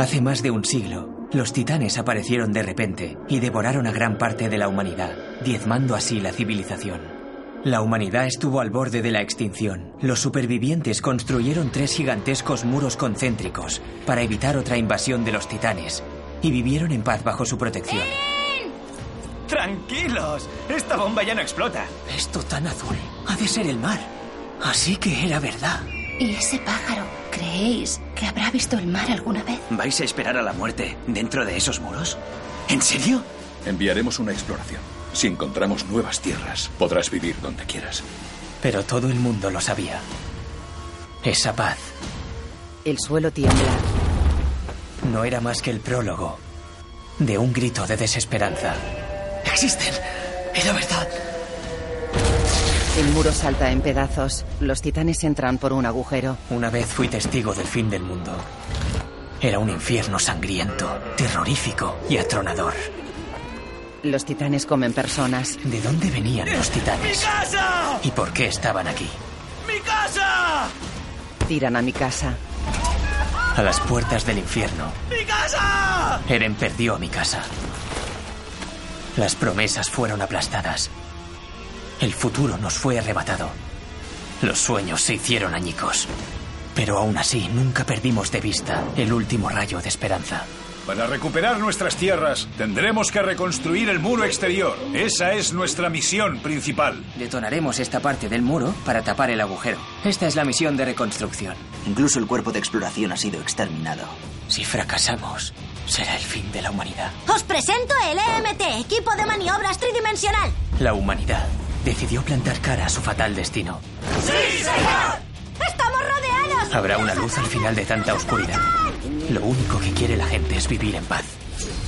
Hace más de un siglo, los titanes aparecieron de repente y devoraron a gran parte de la humanidad, diezmando así la civilización. La humanidad estuvo al borde de la extinción. Los supervivientes construyeron tres gigantescos muros concéntricos para evitar otra invasión de los titanes y vivieron en paz bajo su protección. Tranquilos, esta bomba ya no explota. Esto tan azul ha de ser el mar. Así que era verdad. ¿Y ese pájaro? ¿Creéis que habrá visto el mar alguna vez? ¿Vais a esperar a la muerte dentro de esos muros? ¿En serio? Enviaremos una exploración. Si encontramos nuevas tierras, podrás vivir donde quieras. Pero todo el mundo lo sabía. Esa paz El suelo tiembla. no era más que el prólogo de un grito de desesperanza. ¡Existen! Era verdad. El muro salta en pedazos. Los titanes entran por un agujero. Una vez fui testigo del fin del mundo. Era un infierno sangriento, terrorífico y atronador. Los titanes comen personas. ¿De dónde venían los ¡Mi titanes? casa! ¿Y por qué estaban aquí? ¡Mi casa! Tiran a mi casa. A las puertas del infierno, ¡Mi casa! Eren perdió mi casa. Las promesas fueron aplastadas. El futuro nos fue arrebatado. Los sueños se hicieron añicos. Pero aún así, nunca perdimos de vista el último rayo de esperanza. Para recuperar nuestras tierras, tendremos que reconstruir el muro exterior. Esa es nuestra misión principal. Detonaremos esta parte del muro para tapar el agujero. Esta es la misión de reconstrucción. Incluso el cuerpo de exploración ha sido exterminado. Si fracasamos, será el fin de la humanidad. Os presento el EMT, equipo de maniobras tridimensional. La humanidad decidió plantar cara a su fatal destino. ¡Sí, señor! ¡Estamos rodeados! Habrá una luz al final de tanta oscuridad. Lo único que quiere la gente es vivir en paz.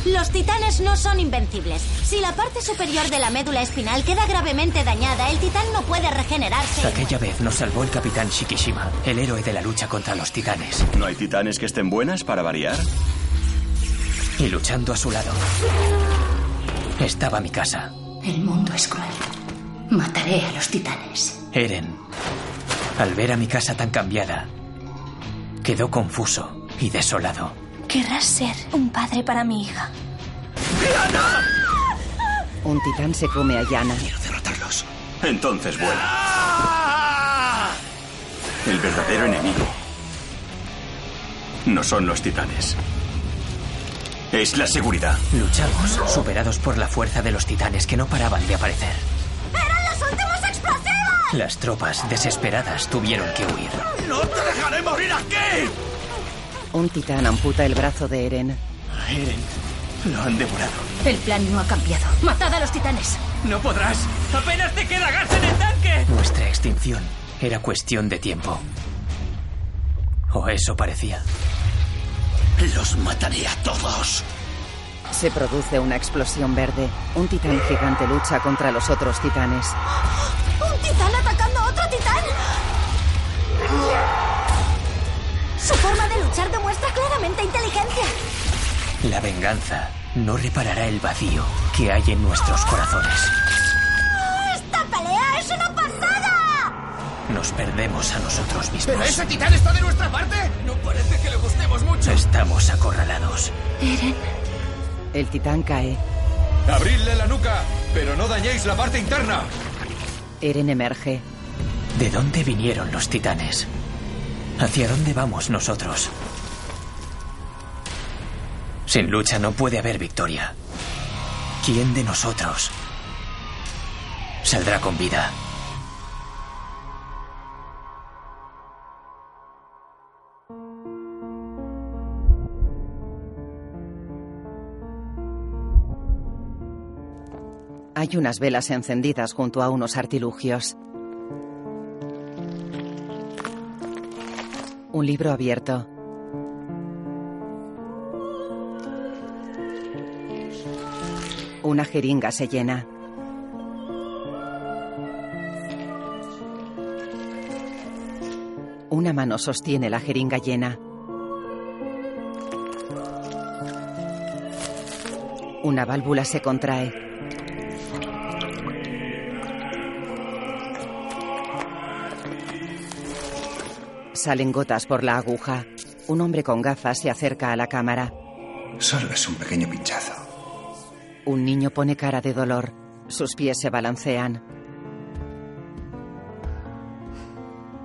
Los titanes no son invencibles. Si la parte superior de la médula espinal queda gravemente dañada, el titán no puede regenerarse. Aquella vez nos salvó el capitán Shikishima, el héroe de la lucha contra los titanes. ¿No hay titanes que estén buenas para variar? Y luchando a su lado estaba mi casa. El mundo es cruel. Mataré a los titanes. Eren, al ver a mi casa tan cambiada, quedó confuso y desolado. Querrás ser un padre para mi hija. Un titán se come a Yana. Derrotarlos. Entonces vuela. El verdadero enemigo no son los titanes. Es la seguridad. Luchamos, superados por la fuerza de los titanes que no paraban de aparecer. ¡Eran los últimos explosivos! Las tropas, desesperadas, tuvieron que huir. ¡No te dejaré morir aquí! Un titán amputa el brazo de Eren. Eren, lo han devorado. El plan no ha cambiado. Matad a los titanes. ¡No podrás! ¡Apenas te queda gas en el tanque! Nuestra extinción era cuestión de tiempo. O eso parecía. Los mataré a todos. Se produce una explosión verde. Un titán gigante lucha contra los otros titanes. ¡Un titán atacando a otro titán! Su forma de luchar demuestra claramente inteligencia. La venganza no reparará el vacío que hay en nuestros corazones. ¡Esta pelea es una! Nos perdemos a nosotros mismos. ¿Pero ese titán está de nuestra parte? No parece que le gustemos mucho. Estamos acorralados. Eren, El titán cae. ¡Abridle la nuca! ¡Pero no dañéis la parte interna! Eren emerge. ¿De dónde vinieron los titanes? ¿Hacia dónde vamos nosotros? Sin lucha no puede haber victoria. ¿Quién de nosotros saldrá con vida? Hay unas velas encendidas junto a unos artilugios. Un libro abierto. Una jeringa se llena. Una mano sostiene la jeringa llena. Una válvula se contrae. Salen gotas por la aguja. Un hombre con gafas se acerca a la cámara. Solo es un pequeño pinchazo. Un niño pone cara de dolor. Sus pies se balancean.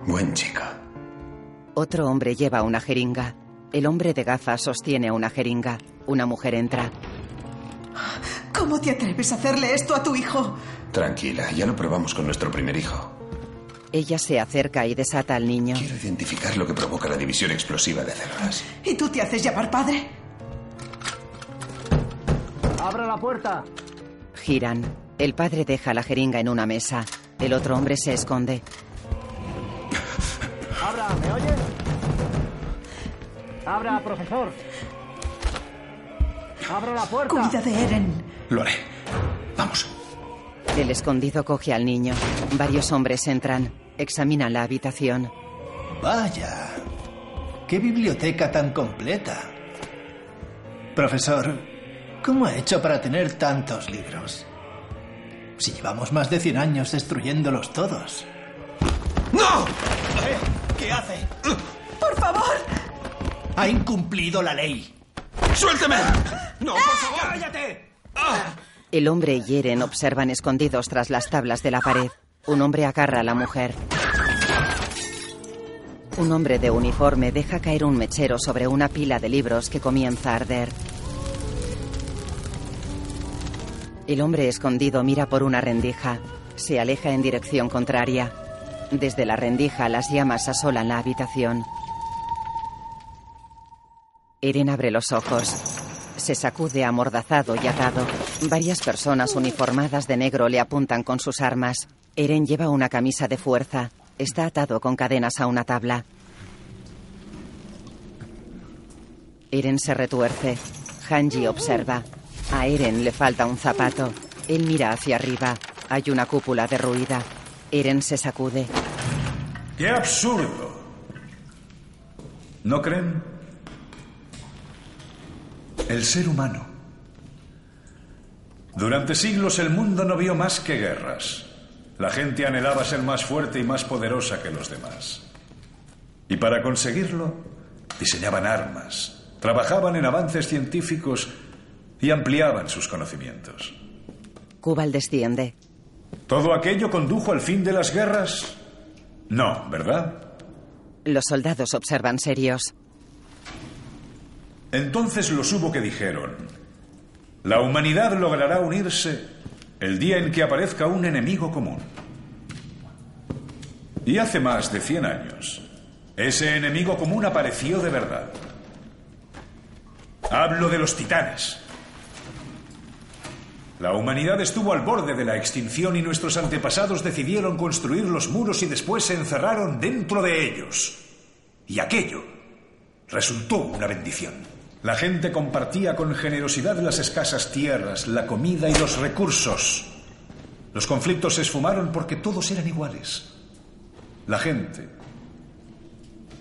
Buen chico. Otro hombre lleva una jeringa. El hombre de gafas sostiene una jeringa. Una mujer entra. ¿Cómo te atreves a hacerle esto a tu hijo? Tranquila, ya lo probamos con nuestro primer hijo. Ella se acerca y desata al niño. Quiero identificar lo que provoca la división explosiva de células. ¿Y tú te haces llamar padre? ¡Abra la puerta! Giran. El padre deja la jeringa en una mesa. El otro hombre se esconde. ¡Abra! ¿Me oye? ¡Abra, profesor! ¡Abra la puerta! Cuida de Eren. Lo haré. Vamos. El escondido coge al niño. Varios hombres entran. Examinan la habitación. Vaya. ¡Qué biblioteca tan completa! Profesor, ¿cómo ha hecho para tener tantos libros? Si llevamos más de 100 años destruyéndolos todos. ¡No! ¿Eh? ¿Qué hace? ¡Por favor! Ha incumplido la ley. ¡Suélteme! ¡No, por favor! ¡Cállate! El hombre y Eren observan escondidos tras las tablas de la pared. Un hombre agarra a la mujer. Un hombre de uniforme deja caer un mechero sobre una pila de libros que comienza a arder. El hombre escondido mira por una rendija. Se aleja en dirección contraria. Desde la rendija las llamas asolan la habitación. Eren abre los ojos. Se sacude amordazado y atado. Varias personas uniformadas de negro le apuntan con sus armas. Eren lleva una camisa de fuerza. Está atado con cadenas a una tabla. Eren se retuerce. Hanji observa. A Eren le falta un zapato. Él mira hacia arriba. Hay una cúpula derruida. Eren se sacude. ¡Qué absurdo! ¿No creen? El ser humano. Durante siglos el mundo no vio más que guerras. La gente anhelaba ser más fuerte y más poderosa que los demás. Y para conseguirlo, diseñaban armas, trabajaban en avances científicos y ampliaban sus conocimientos. Kubal desciende. ¿Todo aquello condujo al fin de las guerras? No, ¿verdad? Los soldados observan serios. Entonces los hubo que dijeron, la humanidad logrará unirse el día en que aparezca un enemigo común. Y hace más de 100 años, ese enemigo común apareció de verdad. Hablo de los titanes. La humanidad estuvo al borde de la extinción y nuestros antepasados decidieron construir los muros y después se encerraron dentro de ellos. Y aquello resultó una bendición. La gente compartía con generosidad las escasas tierras, la comida y los recursos. Los conflictos se esfumaron porque todos eran iguales. La gente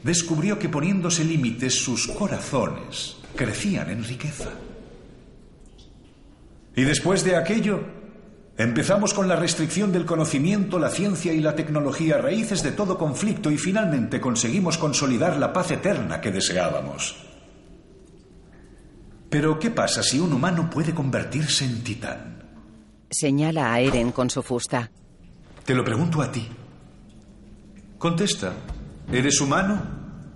descubrió que poniéndose límites sus corazones crecían en riqueza. Y después de aquello, empezamos con la restricción del conocimiento, la ciencia y la tecnología, raíces de todo conflicto, y finalmente conseguimos consolidar la paz eterna que deseábamos. Pero, ¿qué pasa si un humano puede convertirse en titán? Señala a Eren con su fusta. Te lo pregunto a ti. Contesta, ¿eres humano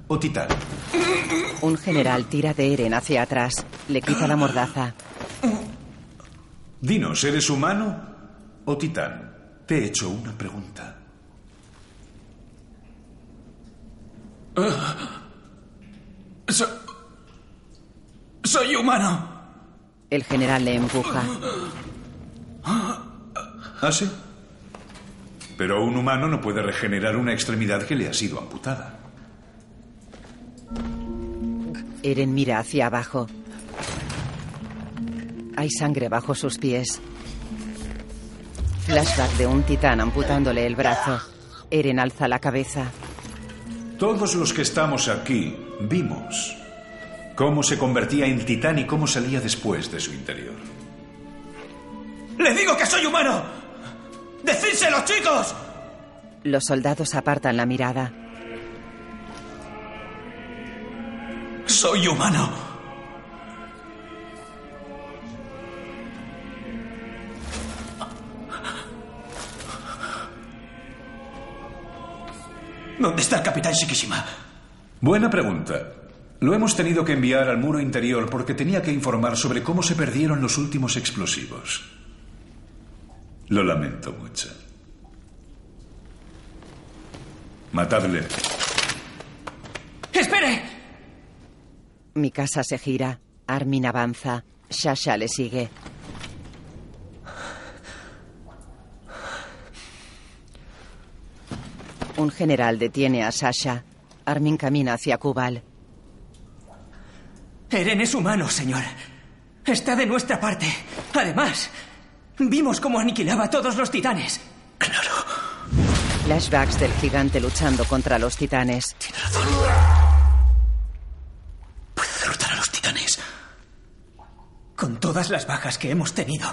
o titán? Un general tira de Eren hacia atrás. Le quita la mordaza. Dinos, ¿eres humano o titán? Te he hecho una pregunta. So- soy humano. El general le empuja. ¿Ah, sí? Pero un humano no puede regenerar una extremidad que le ha sido amputada. Eren mira hacia abajo. Hay sangre bajo sus pies. Flashback de un titán amputándole el brazo. Eren alza la cabeza. Todos los que estamos aquí vimos cómo se convertía en titán y cómo salía después de su interior. ¡Le digo que soy humano! ¡Decídselo, chicos! Los soldados apartan la mirada. Soy humano. ¿Dónde está el capitán Shikishima? Buena pregunta. Lo hemos tenido que enviar al muro interior porque tenía que informar sobre cómo se perdieron los últimos explosivos. Lo lamento mucho. Matadle. ¡Espere! Mi casa se gira. Armin avanza. Shasha le sigue. Un general detiene a Sasha. Armin camina hacia Kubal. Eren es humano, señor. Está de nuestra parte. Además, vimos cómo aniquilaba a todos los titanes. Flashbacks del gigante luchando contra los titanes. Puede derrotar a los titanes. Con todas las bajas que hemos tenido,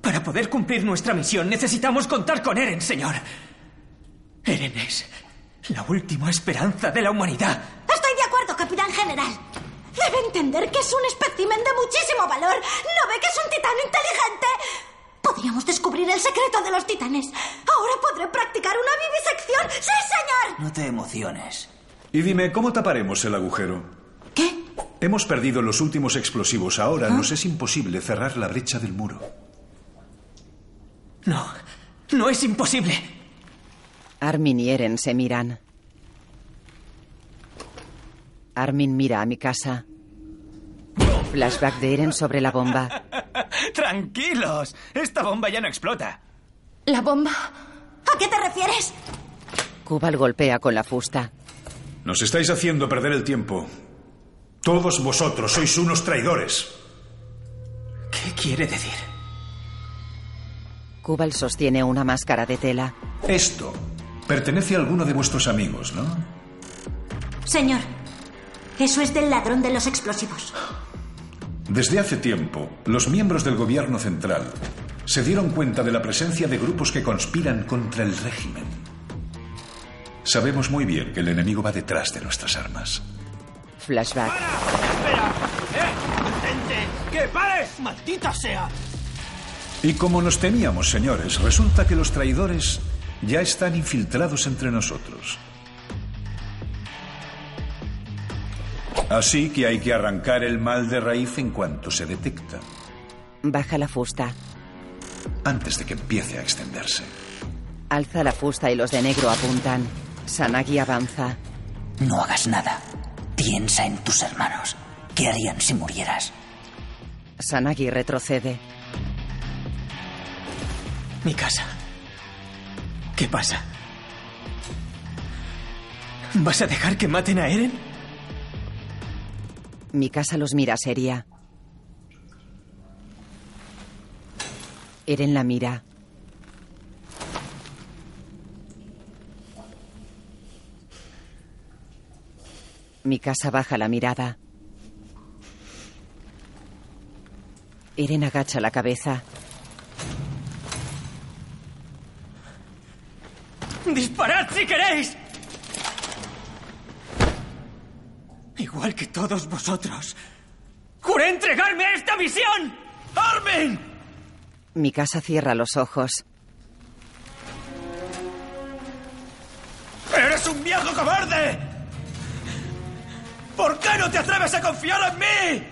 para poder cumplir nuestra misión necesitamos contar con Eren, señor. Eren es la última esperanza de la humanidad. Estoy de acuerdo, capitán general. Debe entender que es un espécimen de muchísimo valor. ¿No ve que es un titán inteligente? Podríamos descubrir el secreto de los titanes. Ahora podré practicar una vivisección. ¡Sí, señor! No te emociones. Y dime, ¿cómo taparemos el agujero? ¿Qué? Hemos perdido los últimos explosivos. Ahora nos es imposible cerrar la brecha del muro. No, no es imposible. Armin y Eren se miran. Armin mira a mi casa. Flashback de Eren sobre la bomba. Tranquilos, esta bomba ya no explota. ¿La bomba? ¿A qué te refieres? Kubal golpea con la fusta. Nos estáis haciendo perder el tiempo. Todos vosotros sois unos traidores. ¿Qué quiere decir? Kubal sostiene una máscara de tela. Esto pertenece a alguno de vuestros amigos, ¿no? Señor, eso es del ladrón de los explosivos. Desde hace tiempo, los miembros del gobierno central se dieron cuenta de la presencia de grupos que conspiran contra el régimen. Sabemos muy bien que el enemigo va detrás de nuestras armas. Flashback. ¡Espera! ¡Eh! ¡Que pare! ¡Maldita sea! Y como nos temíamos, señores, resulta que los traidores ya están infiltrados entre nosotros. Así que hay que arrancar el mal de raíz en cuanto se detecta, Baja la fusta. antes de que empiece a extenderse. Alza la fusta y los de negro apuntan. Sanagi avanza. No hagas nada. Piensa en tus hermanos. ¿Qué harían si murieras? Sanagi retrocede. Mi casa. ¿Qué pasa? ¿Vas a dejar que maten a Eren? Mi casa los mira seria. Eren la mira. Mi casa baja la mirada. Eren agacha la cabeza. ¡Disparad si queréis! Igual que todos vosotros. ¡Juré entregarme a esta misión! ¡Armin! Mi casa cierra los ojos. ¡Eres un viejo cobarde! ¿Por qué no te atreves a confiar en mí?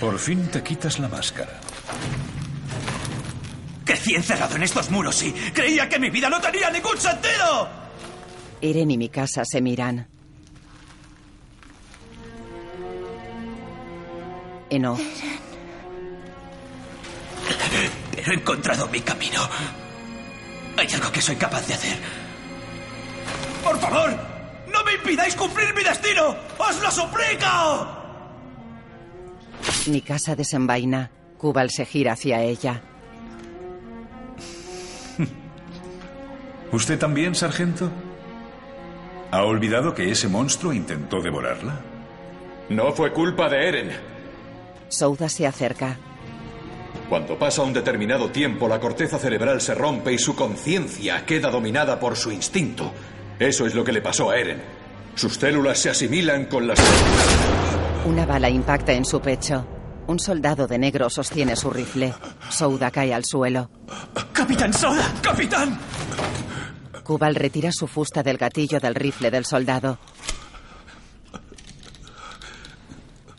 Por fin te quitas la máscara. Crecí encerrado en estos muros y creía que mi vida no tenía ningún sentido. Eren y mi casa se miran. Eno. Pero he encontrado mi camino. Hay algo que soy capaz de hacer. ¡Por favor! ¡No me impidáis cumplir mi destino! ¡Os lo suplico! Mi casa desenvaina. Kubal se gira hacia ella. ¿Usted también, sargento? ¿Ha olvidado que ese monstruo intentó devorarla? No fue culpa de Eren. Souda se acerca. Cuando pasa un determinado tiempo, la corteza cerebral se rompe y su conciencia queda dominada por su instinto. Eso es lo que le pasó a Eren. Sus células se asimilan con las... Una bala impacta en su pecho. Un soldado de negro sostiene su rifle. Souda cae al suelo. ¡Capitán Soda! ¡Capitán! Kubal retira su fusta del gatillo del rifle del soldado.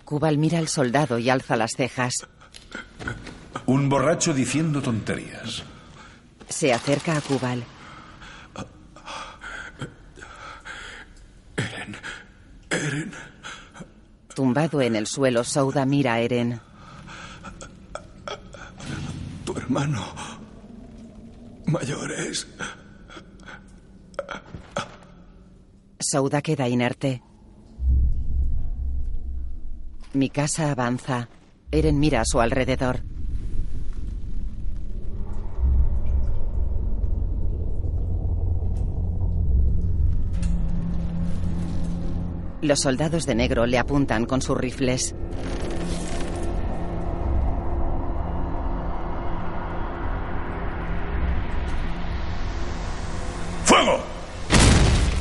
Kubal mira al soldado y alza las cejas. Un borracho diciendo tonterías. Se acerca a Kubal. Eren. Eren. Tumbado en el suelo, Souda mira a Eren. Tu hermano mayor es. Souda queda inerte. Mi casa avanza. Eren mira a su alrededor. Los soldados de negro le apuntan con sus rifles. ¡Fuego!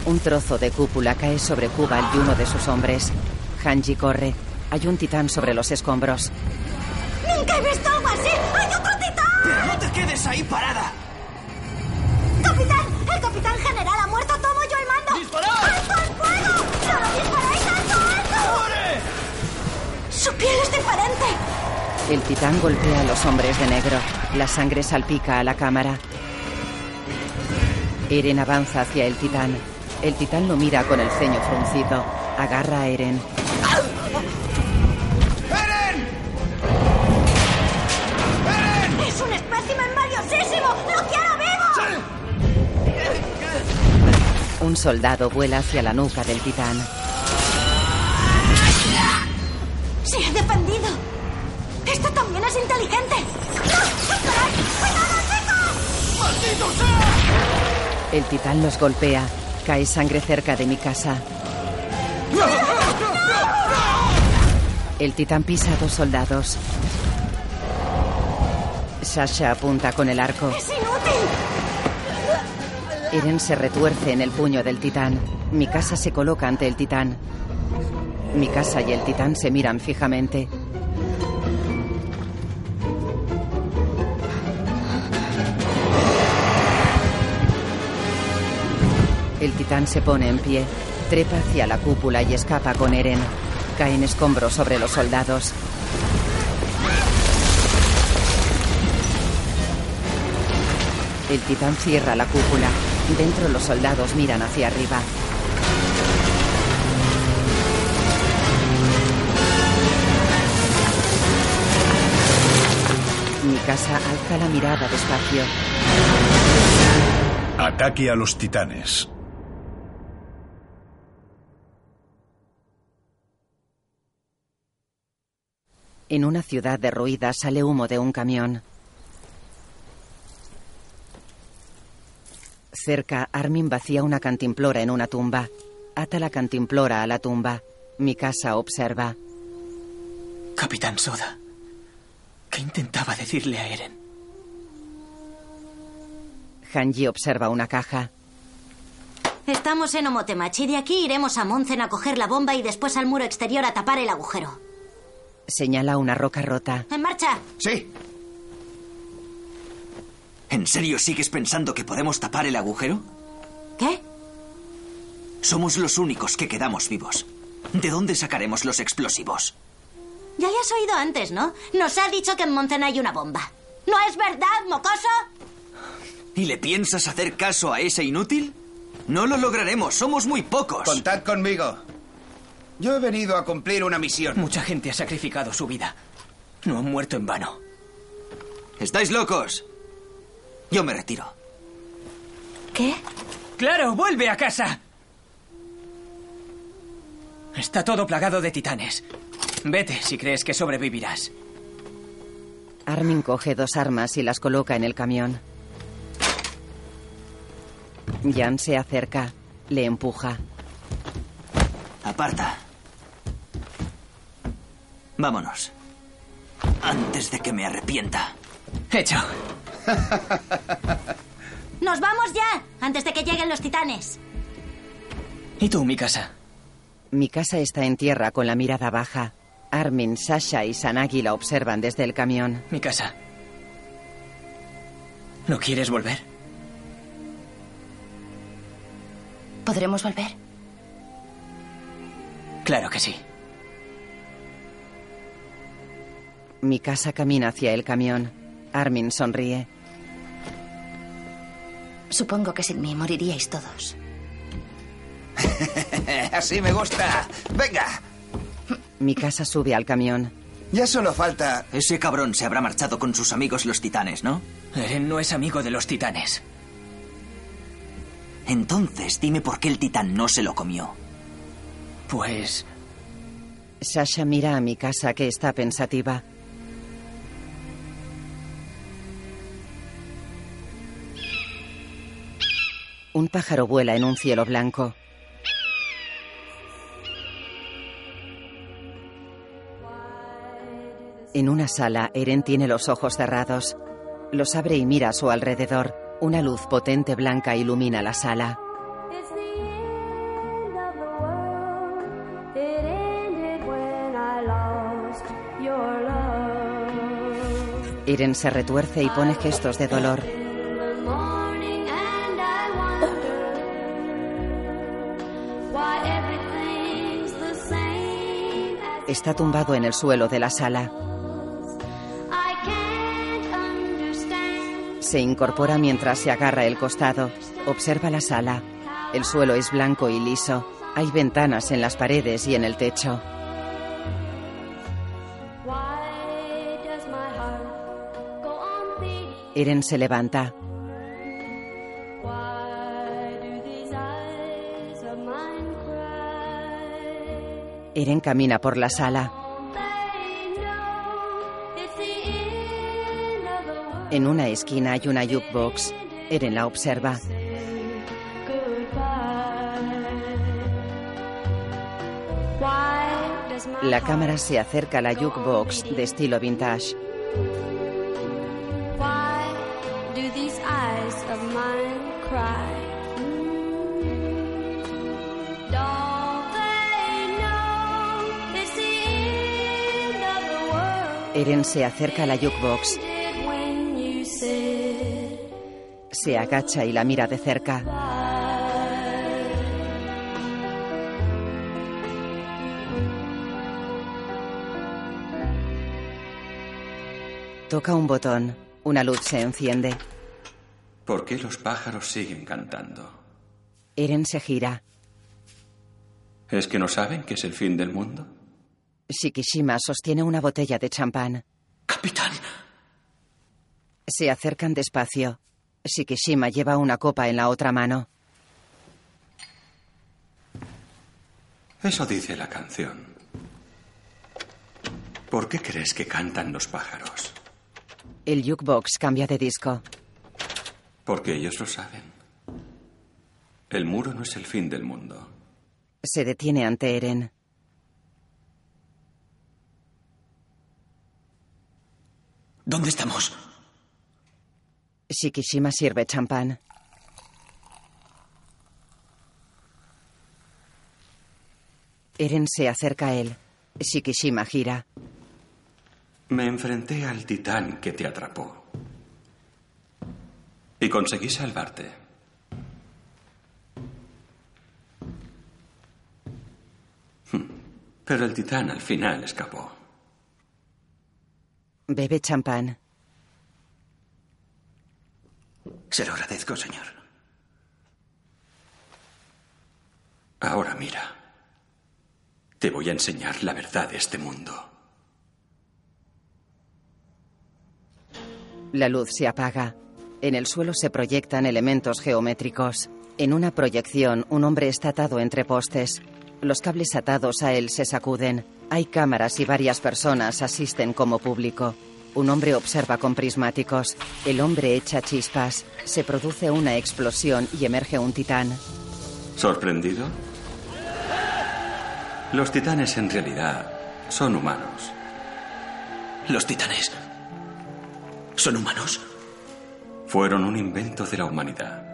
Un trozo de cúpula cae sobre Kubal y uno de sus hombres. Hanji corre. Hay un titán sobre los escombros. ¡Nunca he visto algo así! ¡Hay otro titán! ¡Pero no te quedes ahí parada! ¡Capitán! ¡El capitán general ha muerto! ¡Tomo yo el mando! ¡Disparad! ¡Alto al fuego! ¡No disparáis! ¡Alto, alto! ¡Muere! ¡Su piel es diferente! El titán golpea a los hombres de negro. La sangre salpica a la cámara. Eren avanza hacia el titán. El titán lo mira con el ceño fruncido. Agarra a. ¡Eren! Un soldado vuela hacia la nuca del titán. ¡Se ha defendido! ¡Esto también es inteligente! ¡No! ¡Esperad! ¡Cuidado, chicos! ¡Maldito sea! El titán los golpea. Cae sangre cerca de mi casa. El titán pisa a dos soldados. Sasha apunta con el arco. ¡Es inútil! Eren se retuerce en el puño del titán. Mi casa se coloca ante el titán. Mi casa y el titán se miran fijamente. El titán se pone en pie, trepa hacia la cúpula y escapa con Eren. Caen escombros sobre los soldados. El titán cierra la cúpula. Dentro los soldados miran hacia arriba. Mi casa alza la mirada despacio. Ataque a los titanes. En una ciudad derruida sale humo de un camión. Cerca, Armin vacía una cantimplora en una tumba. Ata la cantimplora a la tumba. Mi casa observa. Capitán Soda. ¿Qué intentaba decirle a Eren? Hanji observa una caja. Estamos en Omotemachi. De aquí iremos a Monzen a coger la bomba y después al muro exterior a tapar el agujero. Señala una roca rota. ¡En marcha! Sí. ¿En serio sigues pensando que podemos tapar el agujero? ¿Qué? Somos los únicos que quedamos vivos. ¿De dónde sacaremos los explosivos? Ya has oído antes, ¿no? Nos ha dicho que en Monzen hay una bomba. ¿No es verdad, mocoso? ¿Y le piensas hacer caso a ese inútil? No lo lograremos, somos muy pocos. Contad conmigo. Yo he venido a cumplir una misión. Mucha gente ha sacrificado su vida. No han muerto en vano. ¿Estáis locos? Yo me retiro. ¿Qué? Claro, vuelve a casa. Está todo plagado de titanes. Vete si crees que sobrevivirás. Armin coge dos armas y las coloca en el camión. Jan se acerca, le empuja. Aparta. Vámonos. Antes de que me arrepienta. Hecho. ¡Nos vamos ya! Antes de que lleguen los titanes. ¿Y tú, mi casa? Mi casa está en tierra con la mirada baja. Armin, Sasha y Sanagi la observan desde el camión. Mi casa. ¿No quieres volver? ¿Podremos volver? Claro que sí. Mi casa camina hacia el camión. Armin sonríe. Supongo que sin mí moriríais todos. Así me gusta. Venga. Mi casa sube al camión. Ya solo falta... Ese cabrón se habrá marchado con sus amigos los titanes, ¿no? Eren no es amigo de los titanes. Entonces, dime por qué el titán no se lo comió. Pues... Sasha mira a mi casa que está pensativa. Un pájaro vuela en un cielo blanco. En una sala, Eren tiene los ojos cerrados. Los abre y mira a su alrededor. Una luz potente blanca ilumina la sala. Eren se retuerce y pone gestos de dolor. Está tumbado en el suelo de la sala. Se incorpora mientras se agarra el costado. Observa la sala. El suelo es blanco y liso. Hay ventanas en las paredes y en el techo. Eren se levanta. Eren camina por la sala. En una esquina hay una jukebox. Eren la observa. La cámara se acerca a la jukebox de estilo vintage. Eren se acerca a la jukebox. Se agacha y la mira de cerca. Toca un botón. Una luz se enciende. ¿Por qué los pájaros siguen cantando? Eren se gira. ¿Es que no saben que es el fin del mundo? Shikishima sostiene una botella de champán. Capitán. Se acercan despacio. Shikishima lleva una copa en la otra mano. Eso dice la canción. ¿Por qué crees que cantan los pájaros? El jukebox cambia de disco. Porque ellos lo saben. El muro no es el fin del mundo. Se detiene ante Eren. ¿Dónde estamos? Shikishima sirve champán. Eren se acerca a él. Shikishima gira. Me enfrenté al titán que te atrapó. Y conseguí salvarte. Hmm. Pero el titán al final escapó. Bebe champán. Se lo agradezco, señor. Ahora mira. Te voy a enseñar la verdad de este mundo. La luz se apaga. En el suelo se proyectan elementos geométricos. En una proyección, un hombre está atado entre postes. Los cables atados a él se sacuden. Hay cámaras y varias personas asisten como público. Un hombre observa con prismáticos. El hombre echa chispas. Se produce una explosión y emerge un titán. ¿Sorprendido? Los titanes en realidad son humanos. ¿Los titanes son humanos? Fueron un invento de la humanidad.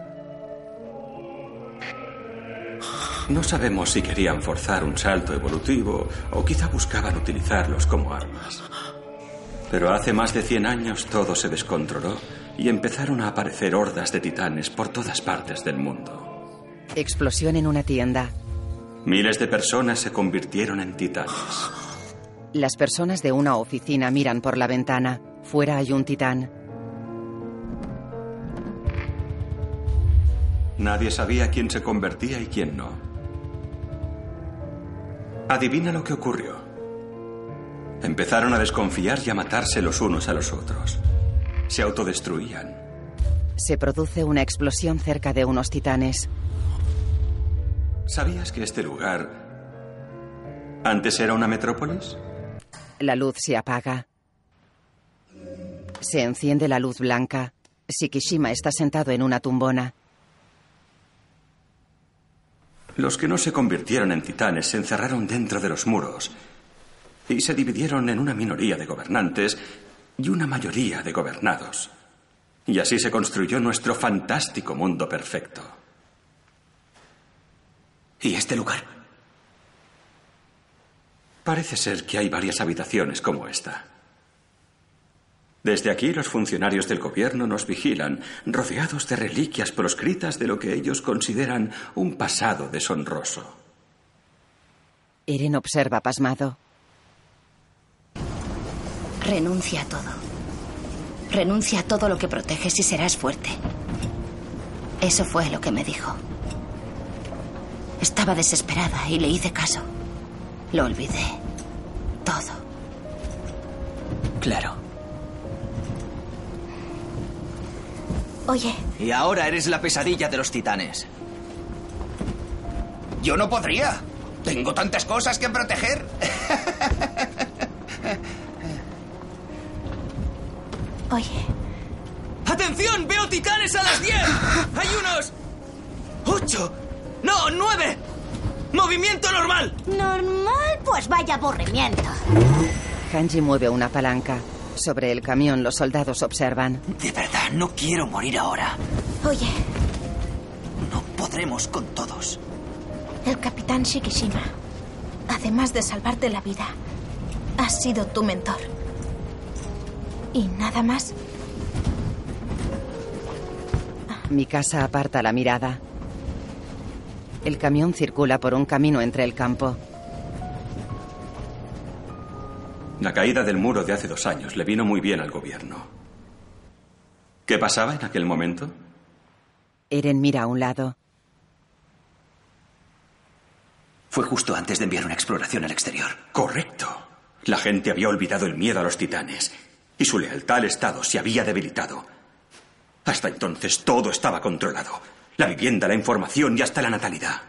No sabemos si querían forzar un salto evolutivo o quizá buscaban utilizarlos como armas. Pero hace más de 100 años todo se descontroló y empezaron a aparecer hordas de titanes por todas partes del mundo. Explosión en una tienda. Miles de personas se convirtieron en titanes. Las personas de una oficina miran por la ventana. Fuera hay un titán. Nadie sabía quién se convertía y quién no. Adivina lo que ocurrió. Empezaron a desconfiar y a matarse los unos a los otros. Se autodestruían. Se produce una explosión cerca de unos titanes. ¿Sabías que este lugar antes era una metrópolis? La luz se apaga. Se enciende la luz blanca. Shikishima está sentado en una tumbona. Los que no se convirtieron en titanes se encerraron dentro de los muros y se dividieron en una minoría de gobernantes y una mayoría de gobernados. Y así se construyó nuestro fantástico mundo perfecto. ¿Y este lugar? Parece ser que hay varias habitaciones como esta. Desde aquí los funcionarios del gobierno nos vigilan, rodeados de reliquias proscritas de lo que ellos consideran un pasado deshonroso. Eren observa pasmado. Renuncia a todo. Renuncia a todo lo que proteges y serás fuerte. Eso fue lo que me dijo. Estaba desesperada y le hice caso. Lo olvidé. Todo. Claro. Oye, Y ahora eres la pesadilla de los titanes. Yo no podría. Tengo tantas cosas que proteger. oye. ¡Atención! ¡Veo titanes a las 10! ¡Hay unos! ¡Ocho! ¡No, nueve! ¡Movimiento normal! Normal, pues vaya aburrimiento. Hanji mueve una palanca. Sobre el camión los soldados observan. De verdad, no quiero morir ahora. Oye, No podremos con todos. el capitán Shikishima, además de salvarte la vida, ha sido tu mentor. ¿Y nada más? Mi casa aparta la mirada. El camión circula por un camino entre el campo. La caída del muro de hace dos años le vino muy bien al gobierno. ¿Qué pasaba en aquel momento? Eren mira a un lado. Fue justo antes de enviar una exploración al exterior. Correcto. La gente había olvidado el miedo a los titanes y su lealtad al Estado se había debilitado. Hasta entonces todo estaba controlado. La vivienda, la información y hasta la natalidad.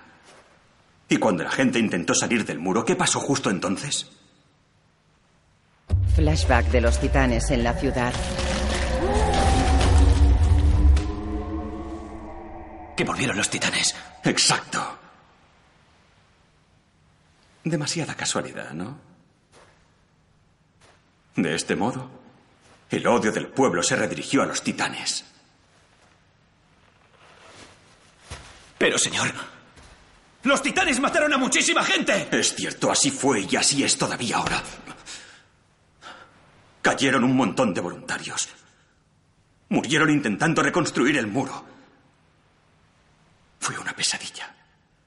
Y cuando la gente intentó salir del muro, ¿qué pasó justo entonces? Flashback de los titanes en la ciudad. Que volvieron los titanes. Exacto. Demasiada casualidad, ¿no? De este modo, el odio del pueblo se redirigió a los titanes. Pero, señor, los titanes mataron a muchísima gente. Es cierto, así fue y así es todavía ahora. Cayeron un montón de voluntarios. Murieron intentando reconstruir el muro. Fue una pesadilla.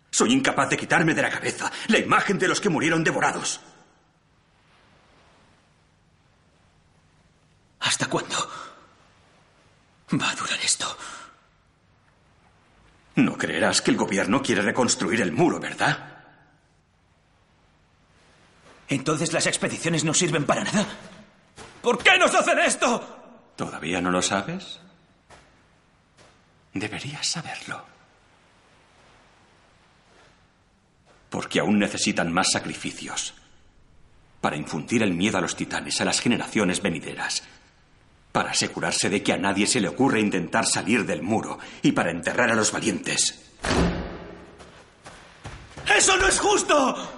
Soy incapaz de quitarme de la cabeza la imagen de los que murieron devorados. ¿Hasta cuándo va a durar esto? No creerás que el gobierno quiere reconstruir el muro, ¿verdad? Entonces las expediciones no sirven para nada. ¿Por qué nos hacen esto? ¿Todavía no lo sabes? Deberías saberlo. Porque aún necesitan más sacrificios para infundir el miedo a los titanes a las generaciones venideras, para asegurarse de que a nadie se le ocurre intentar salir del muro y para enterrar a los valientes. ¡Eso no es justo!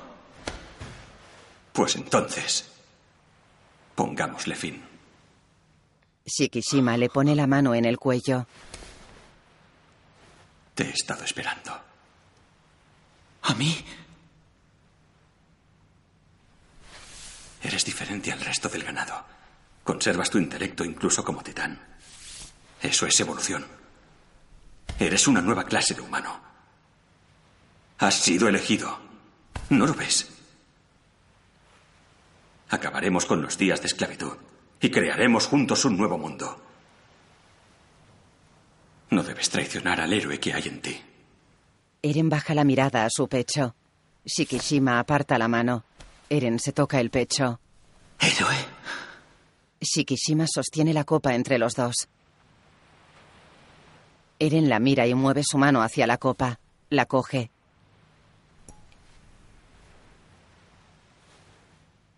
Pues entonces, pongámosle fin. Shikishima le pone la mano en el cuello. Te he estado esperando. ¿A mí? Eres diferente al resto del ganado. Conservas tu intelecto incluso como titán. Eso es evolución. Eres una nueva clase de humano. Has sido elegido. ¿No lo ves? Acabaremos con los días de esclavitud y crearemos juntos un nuevo mundo. No debes traicionar al héroe que hay en ti. Eren baja la mirada a su pecho. Shikishima aparta la mano. Eren se toca el pecho. ¿Héroe? Shikishima sostiene la copa entre los dos. Eren la mira y mueve su mano hacia la copa. La coge.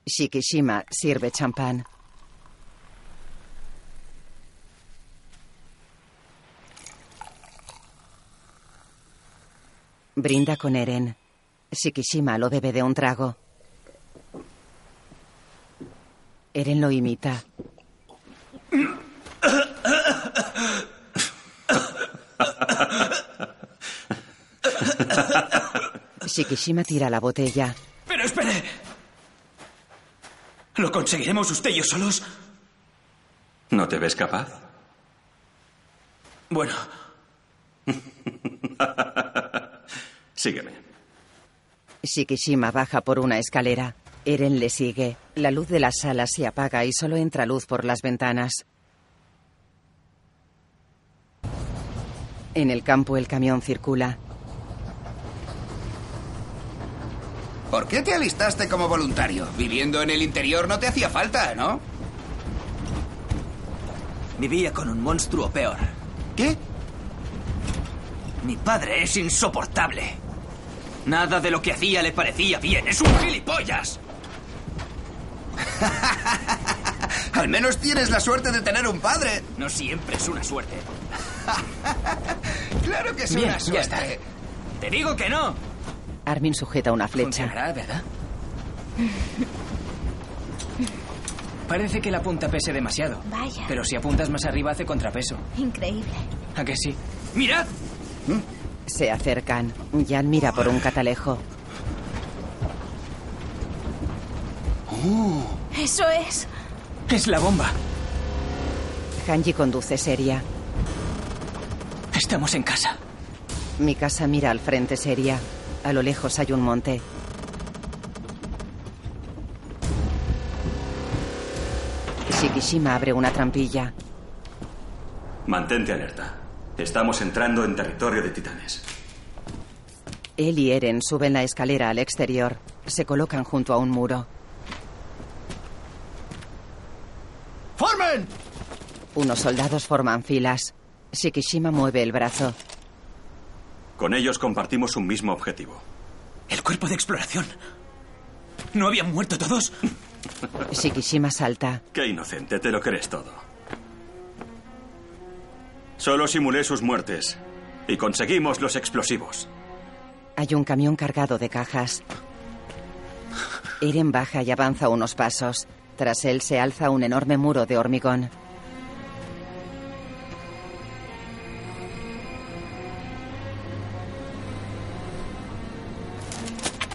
Shikishima sirve champán. Brinda con Eren. Shikishima lo bebe de un trago. Eren lo imita. Shikishima tira la botella. Pero espere. ¿Lo conseguiremos usted y yo solos? ¿No te ves capaz? Bueno, Sígueme. Shikishima baja por una escalera. Eren le sigue. La luz de la sala se apaga y solo entra luz por las ventanas. En el campo el camión circula. ¿Por qué te alistaste como voluntario? Viviendo en el interior no te hacía falta, ¿no? vivía con un monstruo peor. ¿Qué? Mi padre es insoportable. Nada de lo que hacía le parecía bien. Es un gilipollas. Al menos tienes la suerte de tener un padre. No siempre es una suerte. Claro que es Bien, una ya suerte. está. Te digo que no. Armin sujeta una flecha. Funcionará, ¿verdad? Parece que la punta pese demasiado. Vaya. Pero si apuntas más arriba hace contrapeso. Increíble. ¿A que sí? ¡Mirad! Se acercan. Jan mira por un catalejo. Eso es. Es la bomba. Hanji conduce seria. Estamos en casa. Mikasa mira al frente seria. A lo lejos hay un monte. Shikishima abre una trampilla. Mantente alerta. Estamos entrando en territorio de titanes. Él y Eren suben la escalera al exterior. Se colocan junto a un muro. ¡Formen! Unos soldados forman filas. Shikishima mueve el brazo. Con ellos compartimos un mismo objetivo. El cuerpo de exploración. ¿No habían muerto todos? Shikishima salta. Qué inocente, te lo crees todo. Solo simulé sus muertes y conseguimos los explosivos. Hay un camión cargado de cajas. Eren baja y avanza unos pasos. Tras él se alza un enorme muro de hormigón.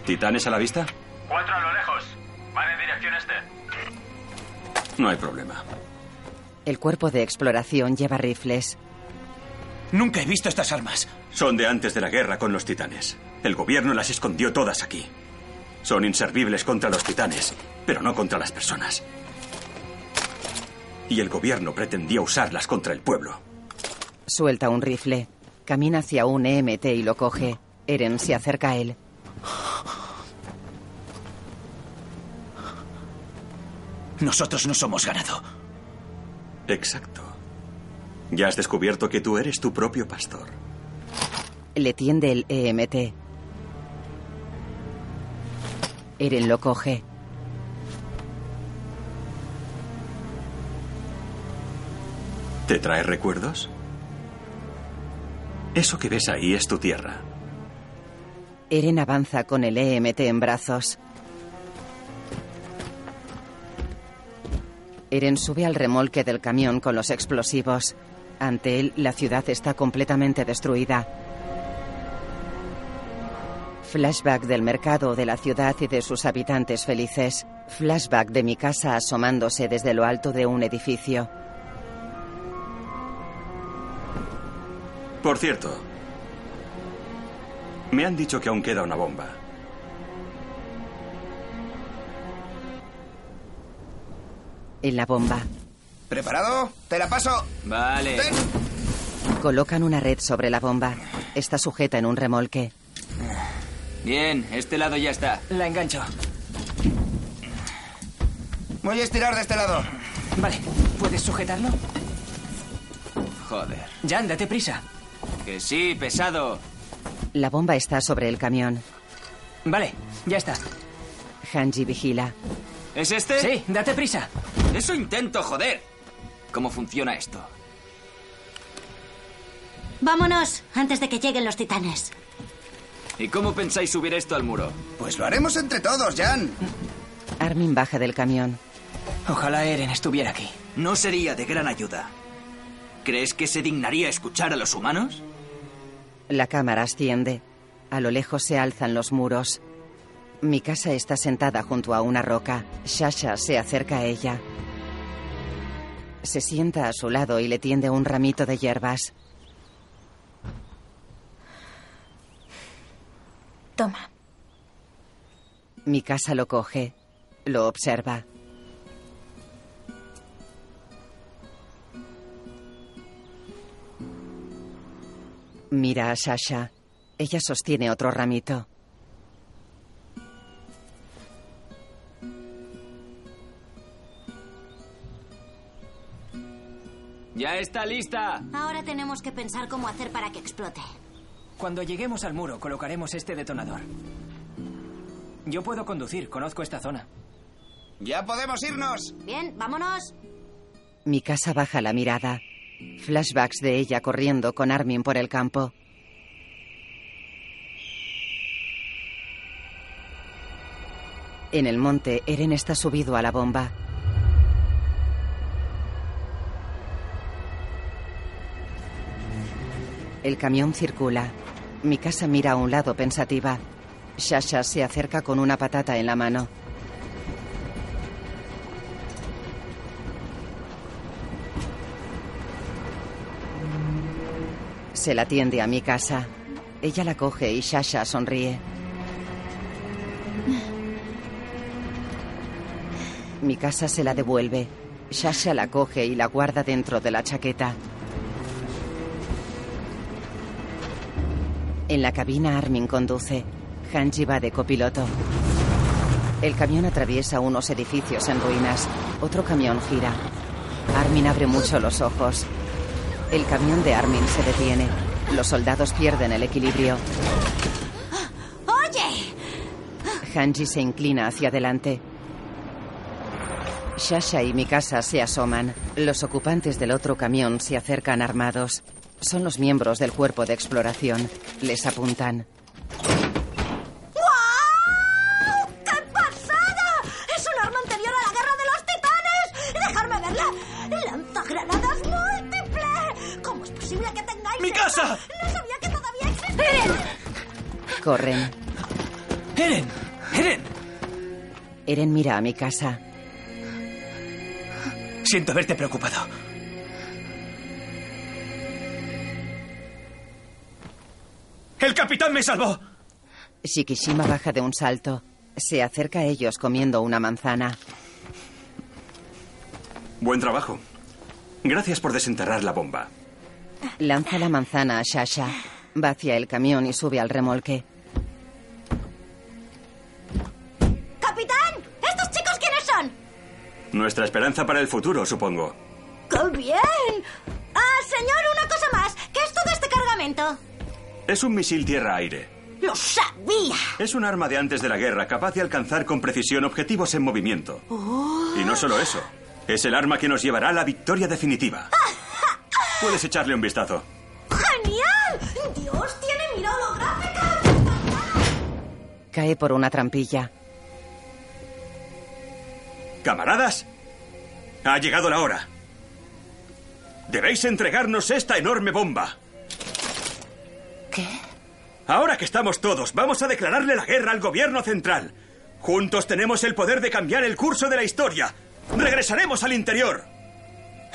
¿Titanes a la vista? Cuatro a lo lejos. Van en dirección este. No hay problema. El cuerpo de exploración lleva rifles. Nunca he visto estas armas. Son de antes de la guerra con los titanes. El gobierno las escondió todas aquí. Son inservibles contra los titanes, pero no contra las personas. Y el gobierno pretendía usarlas contra el pueblo. Suelta un rifle. Camina hacia un EMT y lo coge. Eren se acerca a él. Nosotros no somos ganado. Exacto. Ya has descubierto que tú eres tu propio pastor. Le tiende el EMT. Eren lo coge. ¿Te trae recuerdos? Eso que ves ahí es tu tierra. Eren avanza con el EMT en brazos. Eren sube al remolque del camión con los explosivos. Ante él, la ciudad está completamente destruida. Flashback del mercado de la ciudad y de sus habitantes felices. Flashback de mi casa asomándose desde lo alto de un edificio. Por cierto, me han dicho que aún queda una bomba. En la bomba. ¿Preparado? Te la paso. Vale. Colocan una red sobre la bomba. Está sujeta en un remolque. Bien, este lado ya está. La engancho. Voy a estirar de este lado. Vale, ¿puedes sujetarlo? Joder. Jan, date prisa. Que sí, pesado. La bomba está sobre el camión. Vale, ya está. Hanji vigila. ¿Es este? Sí, date prisa. Eso intento, joder. ¿Cómo funciona esto? Vámonos, antes de que lleguen los titanes. ¿Y cómo pensáis subir esto al muro? Pues lo haremos entre todos, Jan. Armin baja del camión. Ojalá Eren estuviera aquí. No sería de gran ayuda. ¿Crees que se dignaría escuchar a los humanos? La cámara asciende. A lo lejos se alzan los muros. Mi casa está sentada junto a una roca. Shasha se acerca a ella. Se sienta a su lado y le tiende un ramito de hierbas. Toma. Mi casa lo coge. Lo observa. Mira a Sasha. Ella sostiene otro ramito. ¡Ya está lista! Ahora tenemos que pensar cómo hacer para que explote. Cuando lleguemos al muro, colocaremos este detonador. Yo puedo conducir, conozco esta zona. ¡Ya podemos irnos! Bien, vámonos. Mi casa baja la mirada. Flashbacks de ella corriendo con Armin por el campo. En el monte, Eren está subido a la bomba. El camión circula. Mi casa mira a un lado pensativa. Shasha se acerca con una patata en la mano. Se la tiende a mi casa. Ella la coge y Shasha sonríe. Mi casa se la devuelve. Shasha la coge y la guarda dentro de la chaqueta. En la cabina Armin conduce. Hanji va de copiloto. El camión atraviesa unos edificios en ruinas. Otro camión gira. Armin abre mucho los ojos. El camión de Armin se detiene. Los soldados pierden el equilibrio. ¡Oye! Hanji se inclina hacia adelante. Shasha y Mikasa se asoman. Los ocupantes del otro camión se acercan armados. Son los miembros del cuerpo de exploración. Les apuntan. ¡Guau! ¡Qué pasada! ¡Es un arma anterior a la guerra de los titanes! ¡Dejarme verla! ¡Lanza granadas múltiple! ¿Cómo es posible que tengáis ¡Mi esto? casa! ¡No sabía que todavía existía! Corren. ¡Eren! ¡Eren! Eren mira a mi casa. Siento haberte preocupado. ¡El capitán me salvó! Shikishima baja de un salto. Se acerca a ellos comiendo una manzana. Buen trabajo. Gracias por desenterrar la bomba. Lanza la manzana a Shasha. Va hacia el camión y sube al remolque. ¡Capitán! ¿Estos chicos quiénes son? Nuestra esperanza para el futuro, supongo. ¡Qué bien! Ah, señor, una cosa más. ¿Qué es todo este cargamento? Es un misil tierra-aire. ¡Lo sabía! Es un arma de antes de la guerra capaz de alcanzar con precisión objetivos en movimiento. Y no solo eso. Es el arma que nos llevará a la victoria definitiva. Puedes echarle un vistazo. ¡Genial! ¡Dios, tiene mira holográfica! Cae por una trampilla. Camaradas, ha llegado la hora. Debéis entregarnos esta enorme bomba. ¿Qué? Ahora que estamos todos, vamos a declararle la guerra al gobierno central. Juntos tenemos el poder de cambiar el curso de la historia. Regresaremos al interior.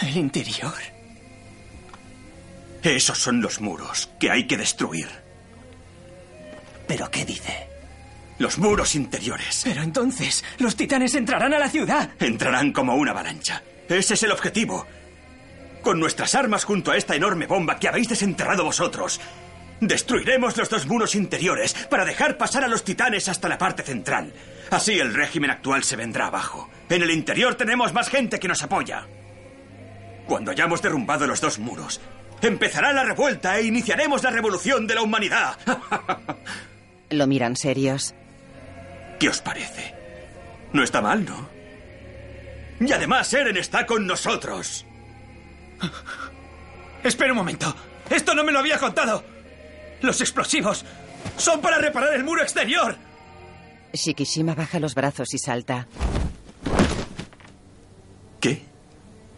¿El interior? Esos son los muros que hay que destruir. ¿Pero qué dice? Los muros interiores. Pero entonces, los titanes entrarán a la ciudad. Entrarán como una avalancha. Ese es el objetivo. Con nuestras armas junto a esta enorme bomba que habéis desenterrado vosotros, destruiremos los dos muros interiores para dejar pasar a los titanes hasta la parte central. Así el régimen actual se vendrá abajo. En el interior tenemos más gente que nos apoya. Cuando hayamos derrumbado los dos muros, empezará la revuelta e iniciaremos la revolución de la humanidad. Lo miran serios. ¿Qué os parece? No está mal, ¿no? Y además Eren está con nosotros. Espera un momento. Esto no me lo había contado. Los explosivos son para reparar el muro exterior. Shikishima baja los brazos y salta. ¿Qué?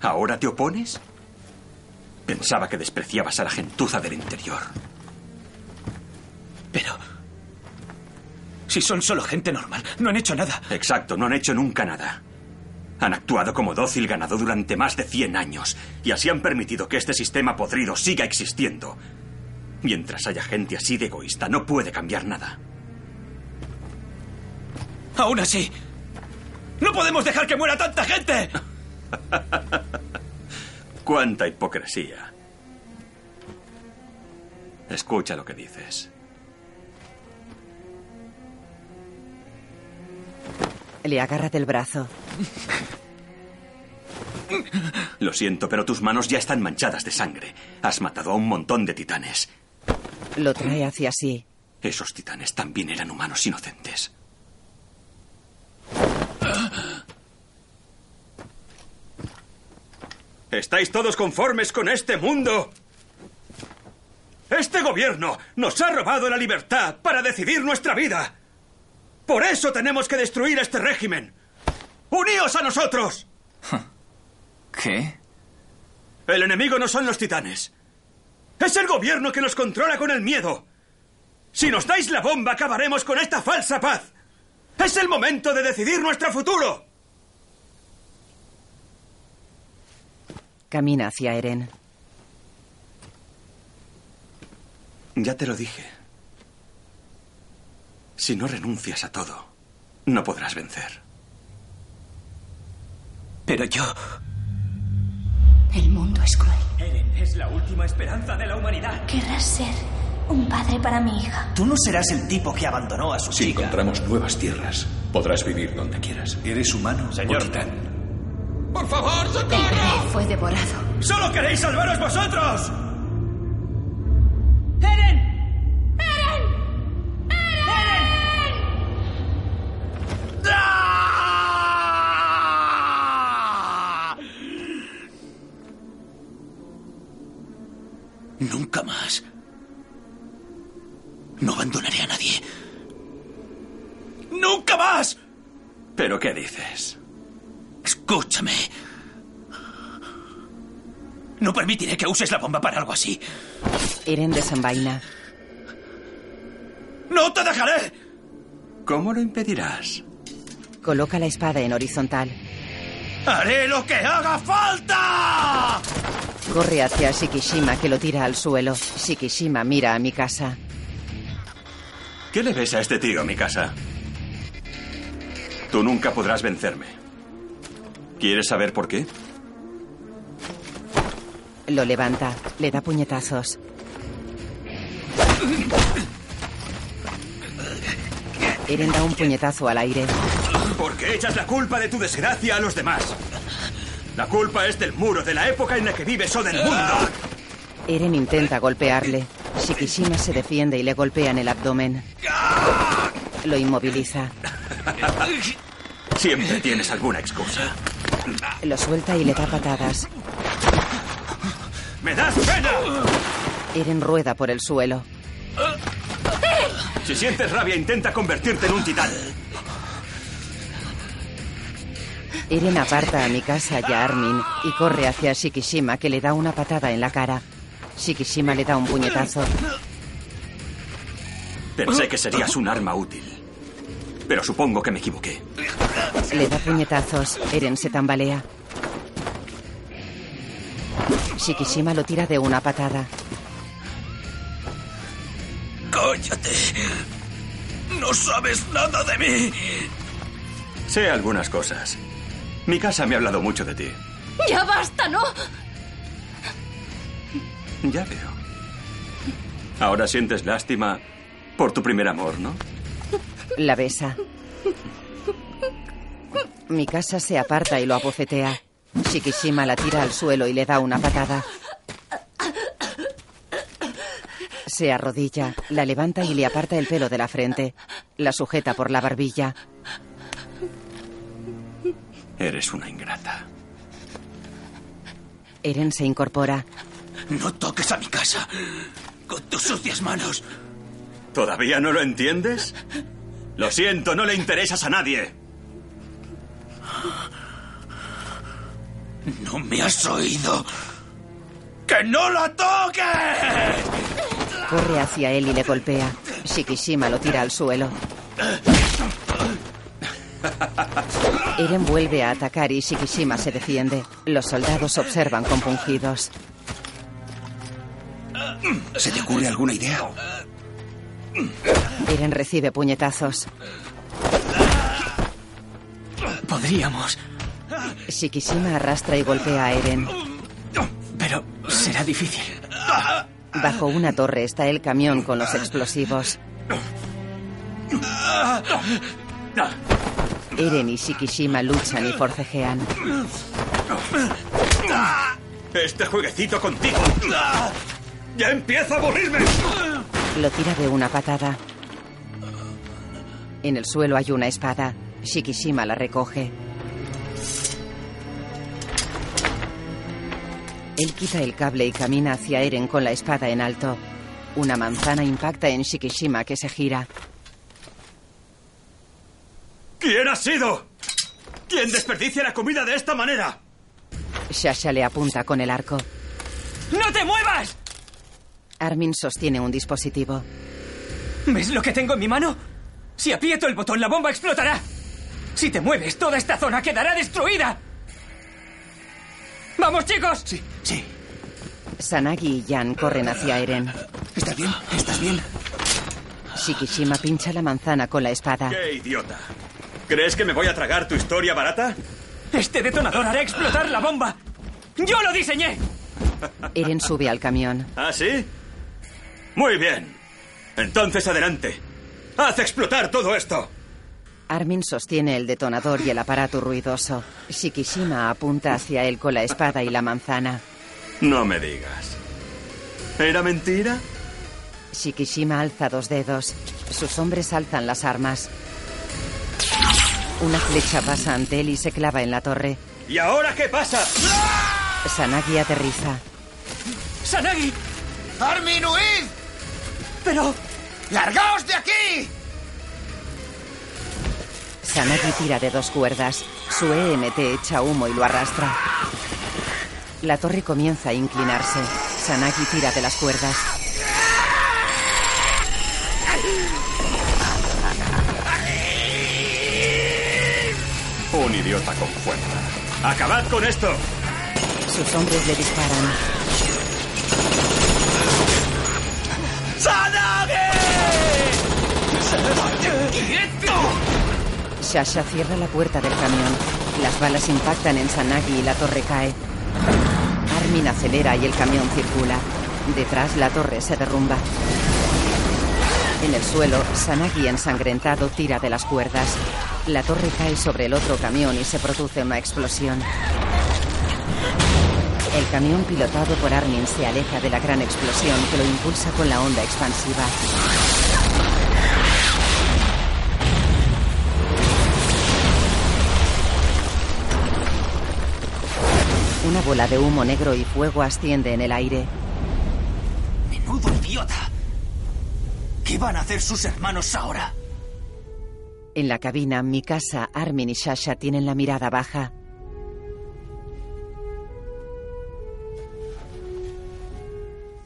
¿Ahora te opones? Pensaba que despreciabas a la gentuza del interior. Pero... Si son solo gente normal, no han hecho nada. Exacto, no han hecho nunca nada. Han actuado como dócil ganado durante más de 100 años y así han permitido que este sistema podrido siga existiendo. Mientras haya gente así de egoísta, no puede cambiar nada. Aún así, no podemos dejar que muera tanta gente. ¡Cuánta hipocresía! Escucha lo que dices. Le agarra del brazo. Lo siento, pero tus manos ya están manchadas de sangre. Has matado a un montón de titanes. Lo trae hacia sí. Esos titanes también eran humanos inocentes. ¿Estáis todos conformes con este mundo? Este gobierno nos ha robado la libertad para decidir nuestra vida. Por eso tenemos que destruir este régimen. ¡Uníos a nosotros! ¿Qué? El enemigo no son los titanes. Es el gobierno que nos controla con el miedo. Si nos dais la bomba, acabaremos con esta falsa paz. Es el momento de decidir nuestro futuro. Camina hacia Eren. Ya te lo dije. Si no renuncias a todo, no podrás vencer. Pero yo... El mundo es cruel. Eren es la última esperanza de la humanidad. Querrás ser un padre para mi hija. Tú no serás el tipo que abandonó a su Si chica. encontramos nuevas tierras, podrás vivir donde quieras. ¿Eres humano Señor. titán? ¡Por favor, El fue devorado. ¡Solo queréis salvaros vosotros! Nunca más. No abandonaré a nadie. ¡Nunca más! ¿Pero qué dices? Escúchame. No permitiré que uses la bomba para algo así. Eren desenvaina. ¡No te dejaré! ¿Cómo lo impedirás? Coloca la espada en horizontal. ¡Haré lo que haga falta! Corre hacia Shikishima que lo tira al suelo. Shikishima mira a mi casa. ¿Qué le ves a este tío, mi casa? Tú nunca podrás vencerme. ¿Quieres saber por qué? Lo levanta, le da puñetazos. Eren da un puñetazo al aire. Porque echas la culpa de tu desgracia a los demás. La culpa es del muro, de la época en la que vives o del mundo. Eren intenta golpearle. Shikishima se defiende y le golpea en el abdomen. Lo inmoviliza. Siempre tienes alguna excusa. Lo suelta y le da patadas. ¡Me das pena! Eren rueda por el suelo. Si sientes rabia, intenta convertirte en un titán. Eren aparta a Mikasa y a Armin y corre hacia Shikishima que le da una patada en la cara. Shikishima le da un puñetazo. Pensé que serías un arma útil. Pero supongo que me equivoqué. Le da puñetazos. Eren se tambalea. Shikishima lo tira de una patada. ¡Cállate! No sabes nada de mí. Sé algunas cosas. Mi casa me ha hablado mucho de ti. ¡Ya basta, no! Ya veo. Ahora sientes lástima por tu primer amor, ¿no? La besa. Mikasa se aparta y lo abofetea. Shikishima la tira al suelo y le da una patada. Se arrodilla, la levanta y le aparta el pelo de la frente. La sujeta por la barbilla. Eres una ingrata. Eren se incorpora. No toques a mi casa. Con tus sucias manos. ¿Todavía no lo entiendes? Lo siento, no le interesas a nadie. No me has oído. ¡Que no la toques! Corre hacia él y le golpea. Shikishima lo tira al suelo. Eren vuelve a atacar y Shikishima se defiende. Los soldados observan compungidos. ¿Se te ocurre alguna idea? Eren recibe puñetazos. Podríamos. Shikishima arrastra y golpea a Eren. Pero será difícil. Bajo una torre está el camión con los explosivos. Eren y Shikishima luchan y forcejean. Este jueguecito contigo. ¡Ya empieza a aburrirme! Lo tira de una patada. En el suelo hay una espada. Shikishima la recoge. Él quita el cable y camina hacia Eren con la espada en alto. Una manzana impacta en Shikishima que se gira. ¿Quién ha sido? ¿Quién desperdicia la comida de esta manera? Shasha le apunta con el arco. ¡No te muevas! Armin sostiene un dispositivo. ¿Ves lo que tengo en mi mano? Si aprieto el botón, la bomba explotará. Si te mueves, toda esta zona quedará destruida. ¡Vamos, chicos! Sí, sí. Sanagi y Jan corren hacia Eren. ¿Estás bien? ¿Estás bien? Shikishima pincha la manzana con la espada. ¡Qué idiota! ¿Crees que me voy a tragar tu historia barata? Este detonador hará explotar la bomba. ¡Yo lo diseñé! Eren sube al camión. ¿Ah, sí? Muy bien. Entonces adelante. ¡Haz explotar todo esto! Armin sostiene el detonador y el aparato ruidoso. Shikishima apunta hacia él con la espada y la manzana. No me digas. ¿Era mentira? Shikishima alza dos dedos. Sus hombres alzan las armas. Una flecha pasa ante él y se clava en la torre. ¿Y ahora qué pasa? Sanagi aterriza. ¡Sanagi! ¡Armin, huid! Pero... ¡Largaos de aquí! Sanagi tira de dos cuerdas. Su EMT echa humo y lo arrastra. La torre comienza a inclinarse. Sanagi tira de las cuerdas. Un idiota con fuerza. ¡Acabad con esto! Sus hombres le disparan. ¡Quieto! Shasha cierra la puerta del camión. Las balas impactan en Sanagi y la torre cae. Armin acelera y el camión circula. Detrás la torre se derrumba. En el suelo, Sanagi ensangrentado tira de las cuerdas. La torre cae sobre el otro camión y se produce una explosión. El camión pilotado por Armin se aleja de la gran explosión que lo impulsa con la onda expansiva. Una bola de humo negro y fuego asciende en el aire. ¡Menudo idiota! ¿Qué van a hacer sus hermanos ahora? En la cabina, Mikasa, Armin y Shasha tienen la mirada baja.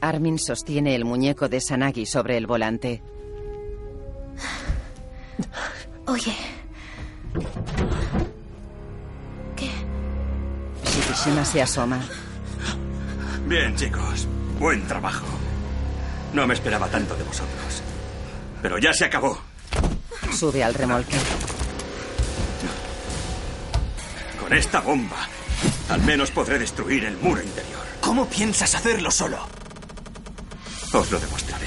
Armin sostiene el muñeco de Sanagi sobre el volante. Oye, Shikishima se asoma. Bien, chicos. Buen trabajo. No me esperaba tanto de vosotros. Pero ya se acabó. Sube al remolque. Con esta bomba, al menos podré destruir el muro interior. ¿Cómo piensas hacerlo solo? Os lo demostraré.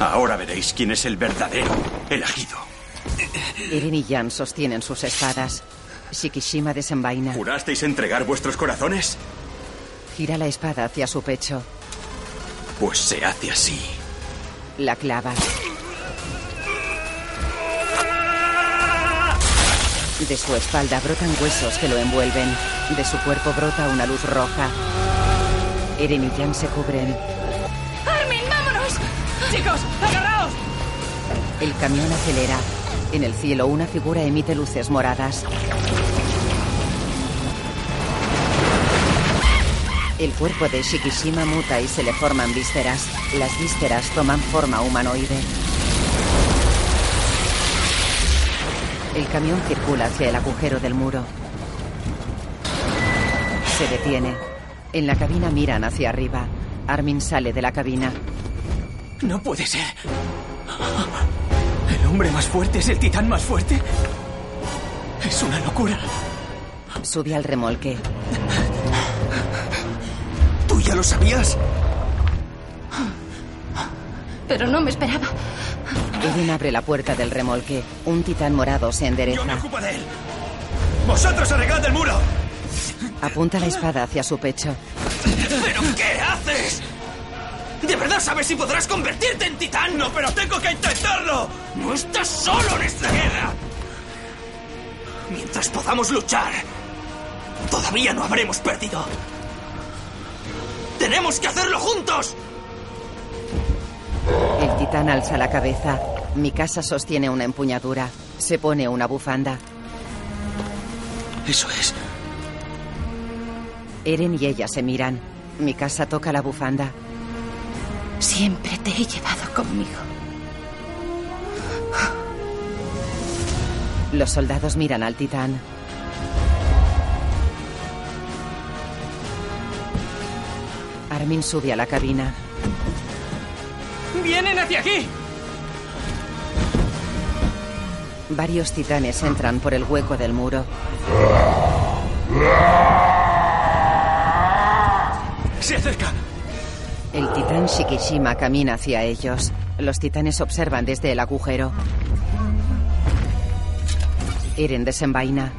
Ahora veréis quién es el verdadero elegido. Eren y Jan sostienen sus espadas. Shikishima desenvaina. ¿Jurasteis entregar vuestros corazones? Gira la espada hacia su pecho. Pues se hace así. La clava. De su espalda brotan huesos que lo envuelven. De su cuerpo brota una luz roja. Eren y Jan se cubren. ¡Armin, vámonos! ¡Chicos, agarraos! El camión acelera. En el cielo una figura emite luces moradas. El cuerpo de Shikishima muta y se le forman vísceras. Las vísceras toman forma humanoide. El camión circula hacia el agujero del muro. Se detiene. En la cabina miran hacia arriba. Armin sale de la cabina. No puede ser. ¿El hombre más fuerte es el titán más fuerte? Es una locura. Sube al remolque. ¿Tú ya lo sabías? Pero no me esperaba. Eren abre la puerta del remolque. Un titán morado se endereza. Yo me ocupo de él. ¡Vosotros arreglad el muro! Apunta la espada hacia su pecho. ¿Pero qué haces? ¿De verdad sabes si podrás convertirte en titán? No, pero tengo que intentarlo. No estás solo en esta guerra. Mientras podamos luchar, todavía no habremos perdido. ¡Tenemos que hacerlo juntos! El titán alza la cabeza. Mi casa sostiene una empuñadura. Se pone una bufanda. Eso es. Eren y ella se miran. Mi casa toca la bufanda. Siempre te he llevado conmigo. Los soldados miran al titán. Armin sube a la cabina. ¡Vienen hacia aquí! Varios titanes entran por el hueco del muro. ¡Se acerca! El titán Shikishima camina hacia ellos. Los titanes observan desde el agujero. Eren desenvaina.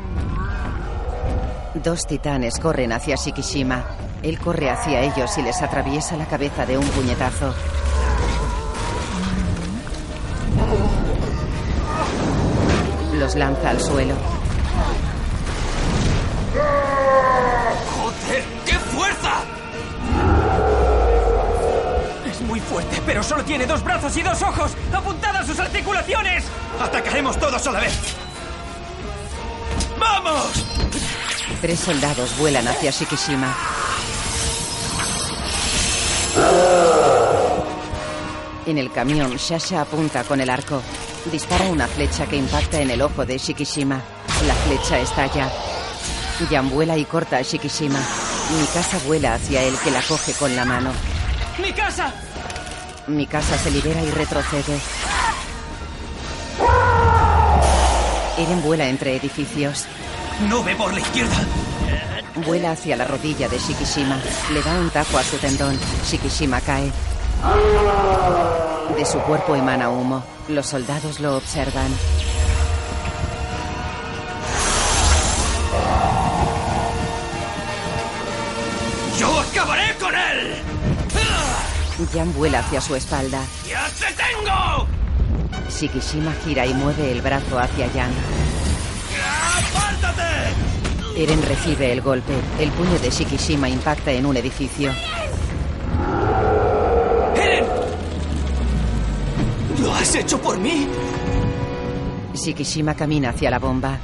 Dos titanes corren hacia Shikishima. Él corre hacia ellos y les atraviesa la cabeza de un puñetazo. Los lanza al suelo. ¡Joder! ¡Qué fuerza! Es muy fuerte, pero solo tiene dos brazos y dos ojos. ¡Apuntad a sus articulaciones! ¡Atacaremos todos a la vez! ¡Vamos! Tres soldados vuelan hacia Shikishima. En el camión, Shasha apunta con el arco. Dispara una flecha que impacta en el ojo de Shikishima. La flecha estalla. Jan vuela y corta a Shikishima. Mikasa vuela hacia él que la coge con la mano. ¡Mi casa! Mikasa se libera y retrocede. Eren vuela entre edificios. No ve por la izquierda. Vuela hacia la rodilla de Shikishima. Le da un tajo a su tendón. Shikishima cae. De su cuerpo emana humo. Los soldados lo observan. ¡Yo acabaré con él! Jan vuela hacia su espalda. ¡Ya te tengo! Shikishima gira y mueve el brazo hacia Jan. ¡Apártate! Eren recibe el golpe. El puño de Shikishima impacta en un edificio. ¿Lo has hecho por mí? Shikishima camina hacia la bomba.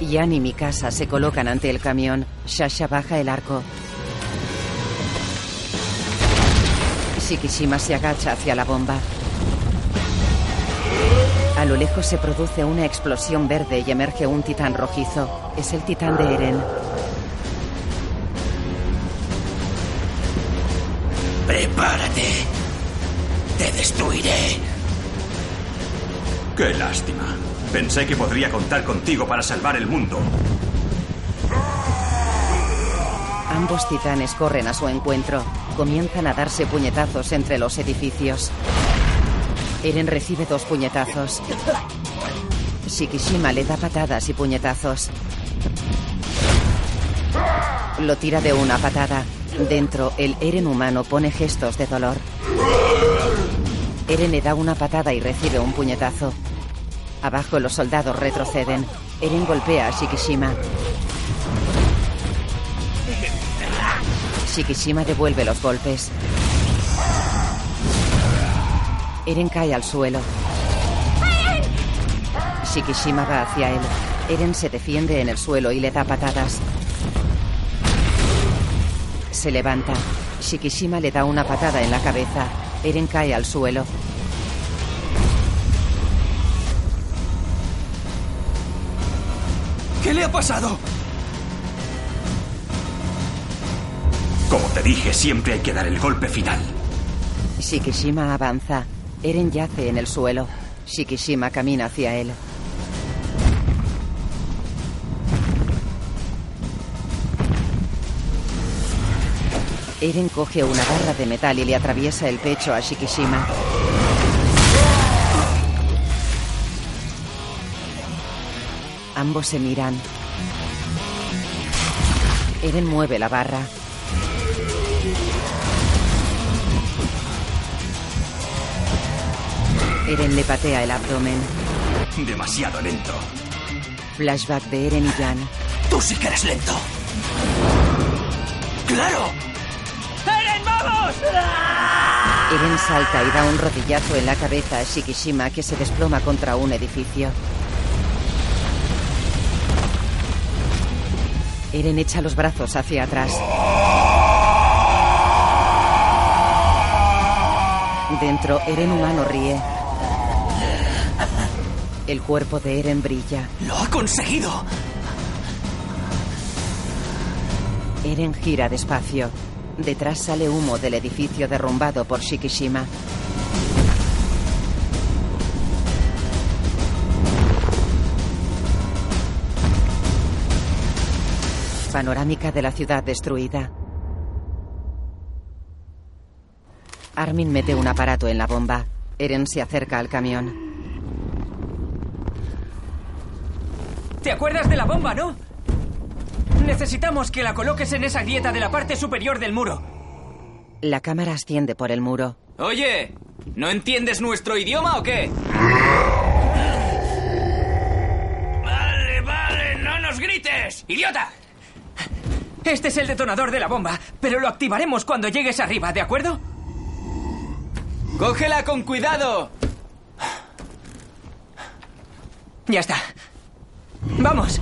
Jan y Mikasa se colocan ante el camión. Shasha baja el arco. Shikishima se agacha hacia la bomba. A lo lejos se produce una explosión verde y emerge un titán rojizo. Es el titán de Eren. Prepárate. Qué lástima. Pensé que podría contar contigo para salvar el mundo. Ambos titanes corren a su encuentro. Comienzan a darse puñetazos entre los edificios. Eren recibe dos puñetazos. Shikishima le da patadas y puñetazos. Lo tira de una patada. Dentro, el Eren humano pone gestos de dolor. Eren le da una patada y recibe un puñetazo. Abajo los soldados retroceden. Eren golpea a Shikishima. Shikishima devuelve los golpes. Eren cae al suelo. Shikishima va hacia él. Eren se defiende en el suelo y le da patadas. Se levanta. Shikishima le da una patada en la cabeza. Eren cae al suelo. ¿Qué le ha pasado? Como te dije, siempre hay que dar el golpe final. Shikishima avanza. Eren yace en el suelo. Shikishima camina hacia él. Eren coge una barra de metal y le atraviesa el pecho a Shikishima. Ambos se miran. Eren mueve la barra. Eren le patea el abdomen. Demasiado lento. Flashback de Eren y Jan. Tú sí que eres lento. ¡Claro! ¡Eren, vamos! Eren salta y da un rodillazo en la cabeza a Shikishima que se desploma contra un edificio. Eren echa los brazos hacia atrás. Dentro, Eren humano ríe. El cuerpo de Eren brilla. ¡Lo ha conseguido! Eren gira despacio. Detrás sale humo del edificio derrumbado por Shikishima. Panorámica de la ciudad destruida. Armin mete un aparato en la bomba. Eren se acerca al camión. ¿Te acuerdas de la bomba, no? Necesitamos que la coloques en esa grieta de la parte superior del muro. La cámara asciende por el muro. Oye, ¿no entiendes nuestro idioma o qué? Vale, vale, no nos grites, idiota. Este es el detonador de la bomba, pero lo activaremos cuando llegues arriba, ¿de acuerdo? ¡Cógela con cuidado! Ya está. ¡Vamos!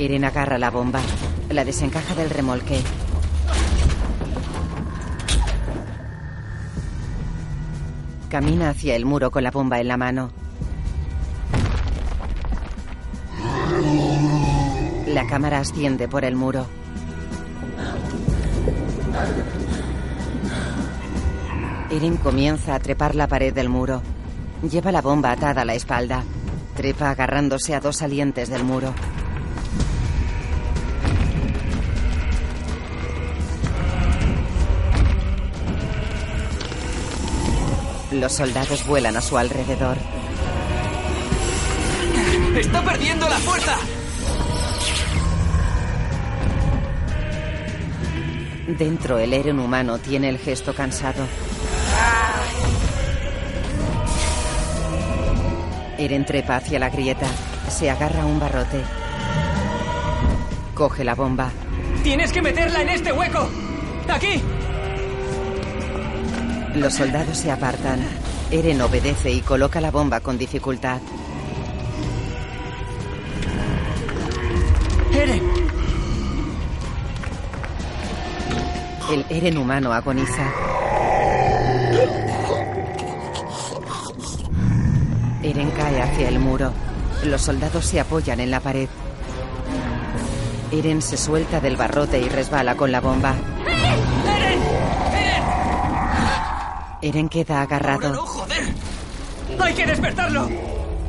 Eren agarra la bomba. La desencaja del remolque. Camina hacia el muro con la bomba en la mano. La cámara asciende por el muro. Eren comienza a trepar la pared del muro. Lleva la bomba atada a la espalda. Trepa agarrándose a dos salientes del muro. Los soldados vuelan a su alrededor. ¡Está perdiendo la fuerza! Dentro, el Eren humano tiene el gesto cansado. Eren trepa hacia la grieta. Se agarra a un barrote. Coge la bomba. ¡Tienes que meterla en este hueco! ¡Aquí! Los soldados se apartan. Eren obedece y coloca la bomba con dificultad. ¡Eren! El Eren humano agoniza. Eren cae hacia el muro. Los soldados se apoyan en la pared. Eren se suelta del barrote y resbala con la bomba. Eren queda agarrado. joder! ¡Hay que despertarlo!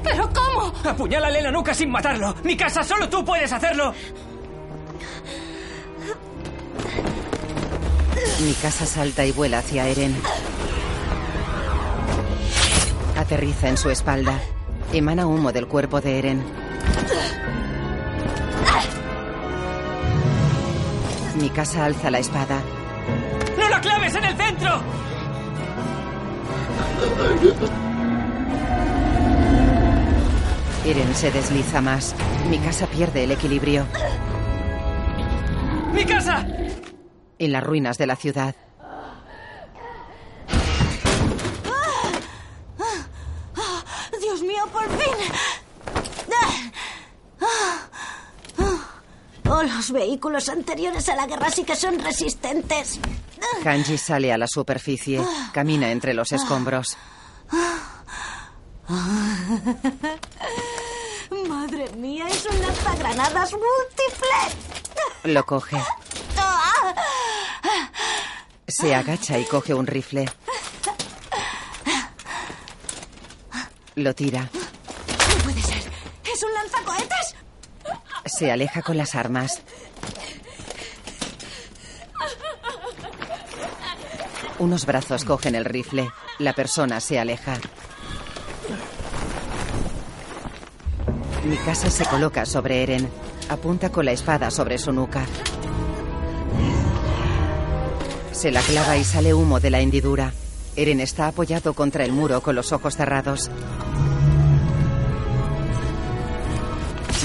¿Pero cómo? Apuñálale en la nuca sin matarlo. Mi casa, solo tú puedes hacerlo. Mi casa salta y vuela hacia Eren. Aterriza en su espalda. Emana humo del cuerpo de Eren. Mi casa alza la espada. ¡No la claves en el centro! Eren se desliza más. Mi casa pierde el equilibrio. ¡Mi casa! En las ruinas de la ciudad. Dios mío, por fin. Los vehículos anteriores a la guerra sí que son resistentes. Kanji sale a la superficie. Camina entre los escombros. Madre mía, es un lanzagranadas múltiple. Lo coge. Se agacha y coge un rifle. Lo tira. No puede ser. ¿Es un lanzacohetes? Se aleja con las armas. Unos brazos cogen el rifle. La persona se aleja. Mi casa se coloca sobre Eren. Apunta con la espada sobre su nuca. Se la clava y sale humo de la hendidura. Eren está apoyado contra el muro con los ojos cerrados.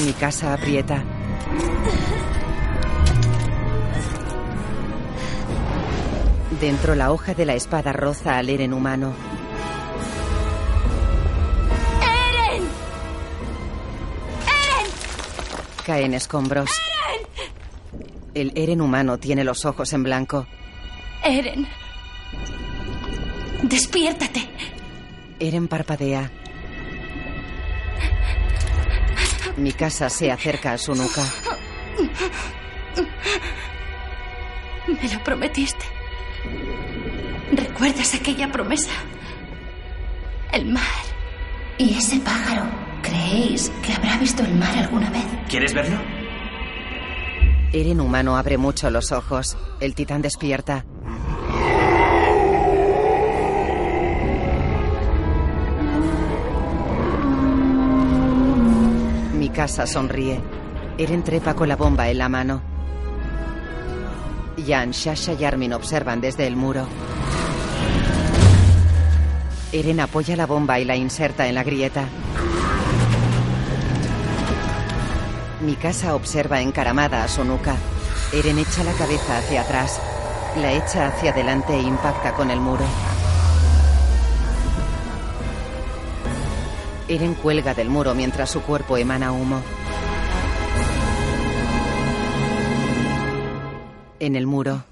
Mi casa aprieta. Dentro la hoja de la espada roza al Eren humano. ¡Eren! ¡Eren! Caen escombros. El Eren humano tiene los ojos en blanco. Eren. Despiértate. Eren parpadea. Mi casa se acerca a su nuca. Me lo prometiste. ¿Recuerdas aquella promesa? El mar. ¿Y ese pájaro? ¿Creéis que habrá visto el mar alguna vez? ¿Quieres verlo? Eren humano abre mucho los ojos. El titán despierta. Casa sonríe. Eren trepa con la bomba en la mano. Jan, Shasha y Armin observan desde el muro. Eren apoya la bomba y la inserta en la grieta. Mi casa observa encaramada a su nuca. Eren echa la cabeza hacia atrás. La echa hacia adelante e impacta con el muro. Eren cuelga del muro mientras su cuerpo emana humo. En el muro,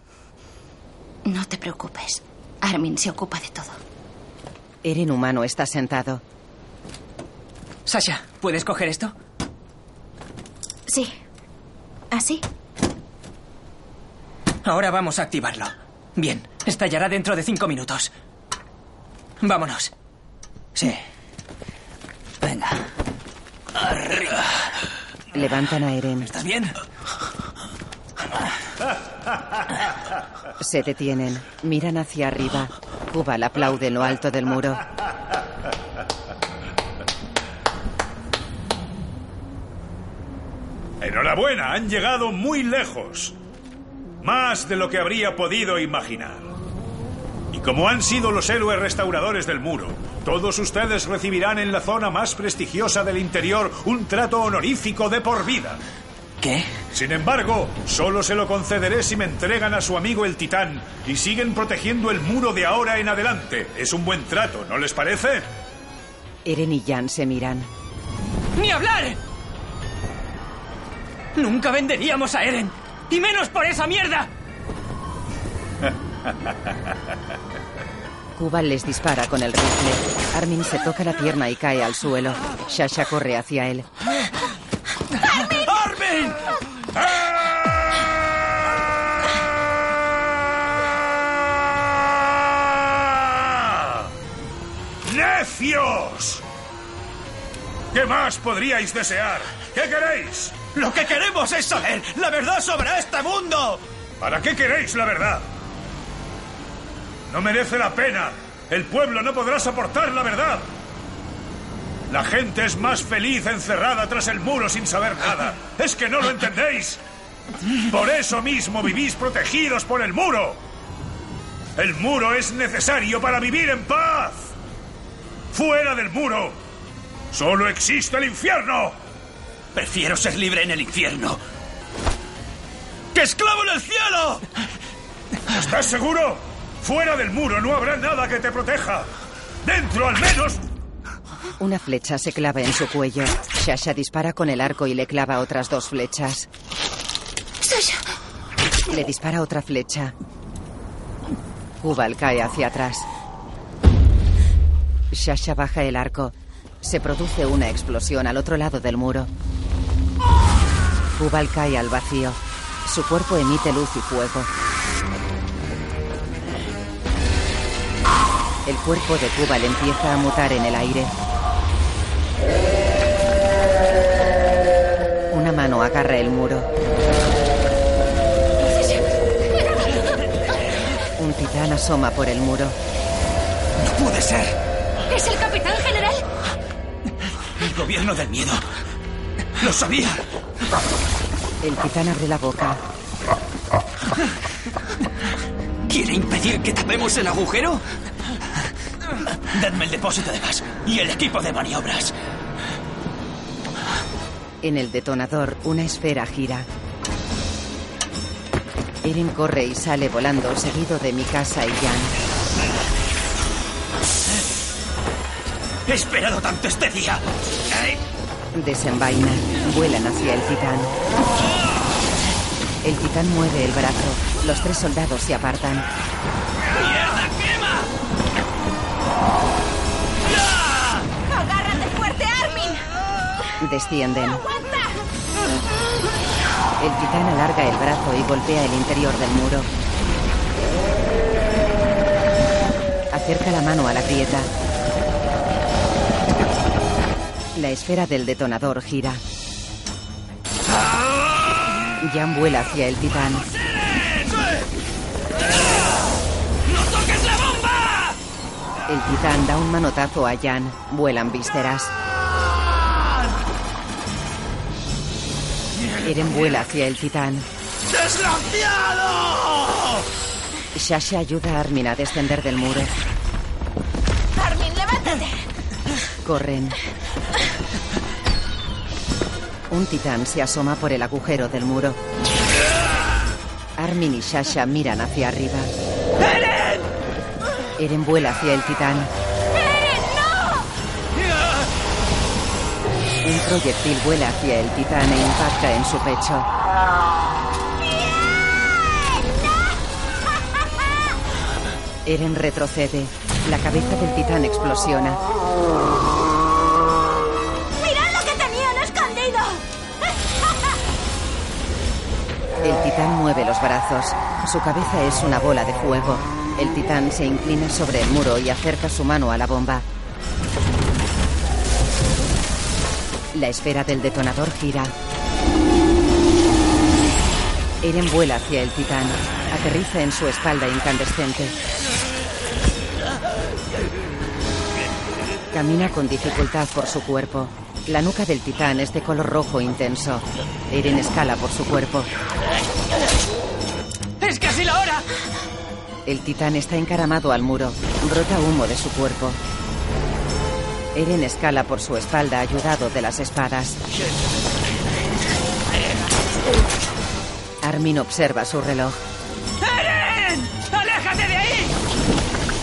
No te preocupes. Armin se ocupa de todo. Eren humano está sentado. Sasha, ¿puedes coger esto? Sí. ¿Así? Ahora vamos a activarlo. Bien, estallará dentro de cinco minutos. Vámonos. Sí. Venga. Arriba. Levantan a Eren. ¿Estás bien? Se detienen. Miran hacia arriba. Kubal aplaude en lo alto del muro. Enhorabuena, han llegado muy lejos. Más de lo que habría podido imaginar. Y como han sido los héroes restauradores del muro, todos ustedes recibirán en la zona más prestigiosa del interior un trato honorífico de por vida. ¿Qué? Sin embargo, solo se lo concederé si me entregan a su amigo el titán y siguen protegiendo el muro de ahora en adelante. Es un buen trato, ¿no les parece? Eren y Jan se miran. ¡Ni hablar! Nunca venderíamos a Eren. Y menos por esa mierda. Kubal les dispara con el rifle. Armin se toca la pierna y cae al suelo. Shasha corre hacia él. ¡Armin! ¡Necios! ¿Qué más podríais desear? ¿Qué queréis? Lo que queremos es saber la verdad sobre este mundo. ¿Para qué queréis la verdad? No merece la pena. El pueblo no podrá soportar la verdad. La gente es más feliz encerrada tras el muro sin saber nada. ¿Es que no lo entendéis? Por eso mismo vivís protegidos por el muro. El muro es necesario para vivir en paz. Fuera del muro, solo existe el infierno. Prefiero ser libre en el infierno. ¡Que esclavo en el cielo! ¿Estás seguro? Fuera del muro no habrá nada que te proteja. Dentro al menos. Una flecha se clava en su cuello. Shasha dispara con el arco y le clava otras dos flechas. Sasha. Le dispara otra flecha. Kubal cae hacia atrás. Shasha baja el arco. Se produce una explosión al otro lado del muro. Kubal cae al vacío. Su cuerpo emite luz y fuego. El cuerpo de Kubal empieza a mutar en el aire. Una mano agarra el muro. Un titán asoma por el muro. ¡No puede ser! ¿Es el capitán general? El gobierno del miedo. ¡Lo sabía! El titán abre la boca. ¿Quiere impedir que tapemos el agujero? Dadme el depósito de gas y el equipo de maniobras. En el detonador, una esfera gira. Eren corre y sale volando, seguido de Mikasa y Jan. He esperado tanto este día. Desenvaina. Vuelan hacia el titán. El titán mueve el brazo. Los tres soldados se apartan. Descienden. El titán alarga el brazo y golpea el interior del muro. Acerca la mano a la grieta. La esfera del detonador gira. Jan vuela hacia el titán. ¡No toques la bomba! El titán da un manotazo a Jan. Vuelan vísceras. Eren vuela hacia el titán. ¡Desgraciado! Shasha ayuda a Armin a descender del muro. Armin, levántate. Corren. Un titán se asoma por el agujero del muro. Armin y Shasha miran hacia arriba. ¡Eren! Eren vuela hacia el titán. Un proyectil vuela hacia el titán e impacta en su pecho. Eren retrocede. La cabeza del titán explosiona. ¡Mirad lo que tenían escondido! El titán mueve los brazos. Su cabeza es una bola de fuego. El titán se inclina sobre el muro y acerca su mano a la bomba. La esfera del detonador gira. Eren vuela hacia el titán. Aterriza en su espalda incandescente. Camina con dificultad por su cuerpo. La nuca del titán es de color rojo intenso. Eren escala por su cuerpo. ¡Es casi la hora! El titán está encaramado al muro. Brota humo de su cuerpo. Eren escala por su espalda ayudado de las espadas. Armin observa su reloj. ¡Eren! ¡Aléjate de ahí!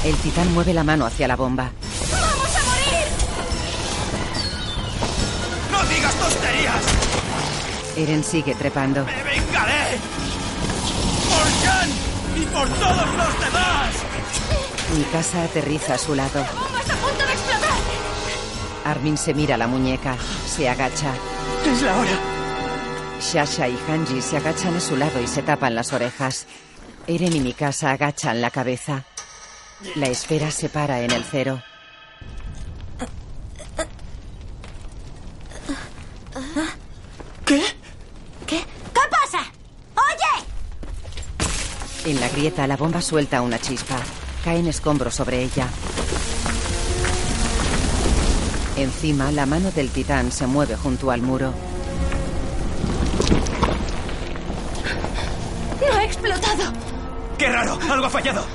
El titán mueve la mano hacia la bomba. ¡Vamos a morir! ¡No digas tonterías! Eren sigue trepando. ¡Me vengaré! ¡Por Jan y por todos los demás! Mi casa aterriza a su lado. Armin se mira la muñeca, se agacha. Es la hora. Shasha y Hanji se agachan a su lado y se tapan las orejas. Eren y Mikasa agachan la cabeza. La esfera se para en el cero. ¿Qué? ¿Qué? ¿Qué pasa? ¡Oye! En la grieta la bomba suelta una chispa. Caen escombros sobre ella. Encima, la mano del titán se mueve junto al muro. ¡No ha explotado! ¡Qué raro! ¡Algo ha fallado!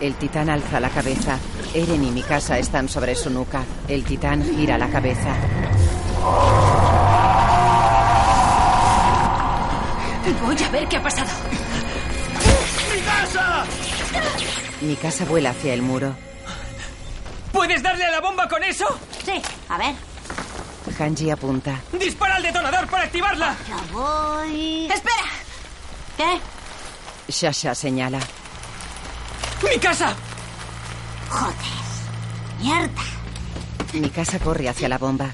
El titán alza la cabeza. Eren y Mikasa están sobre su nuca. El titán gira la cabeza. Voy a ver qué ha pasado. ¡Mi casa! Mikasa vuela hacia el muro. ¿Puedes darle a la bomba con eso? Sí, a ver. Hanji apunta. ¡Dispara al detonador para activarla! Ya voy. ¡Espera! ¿Qué? Shasha señala. ¡Mi casa! Joder. Mierda. Mikasa corre hacia la bomba.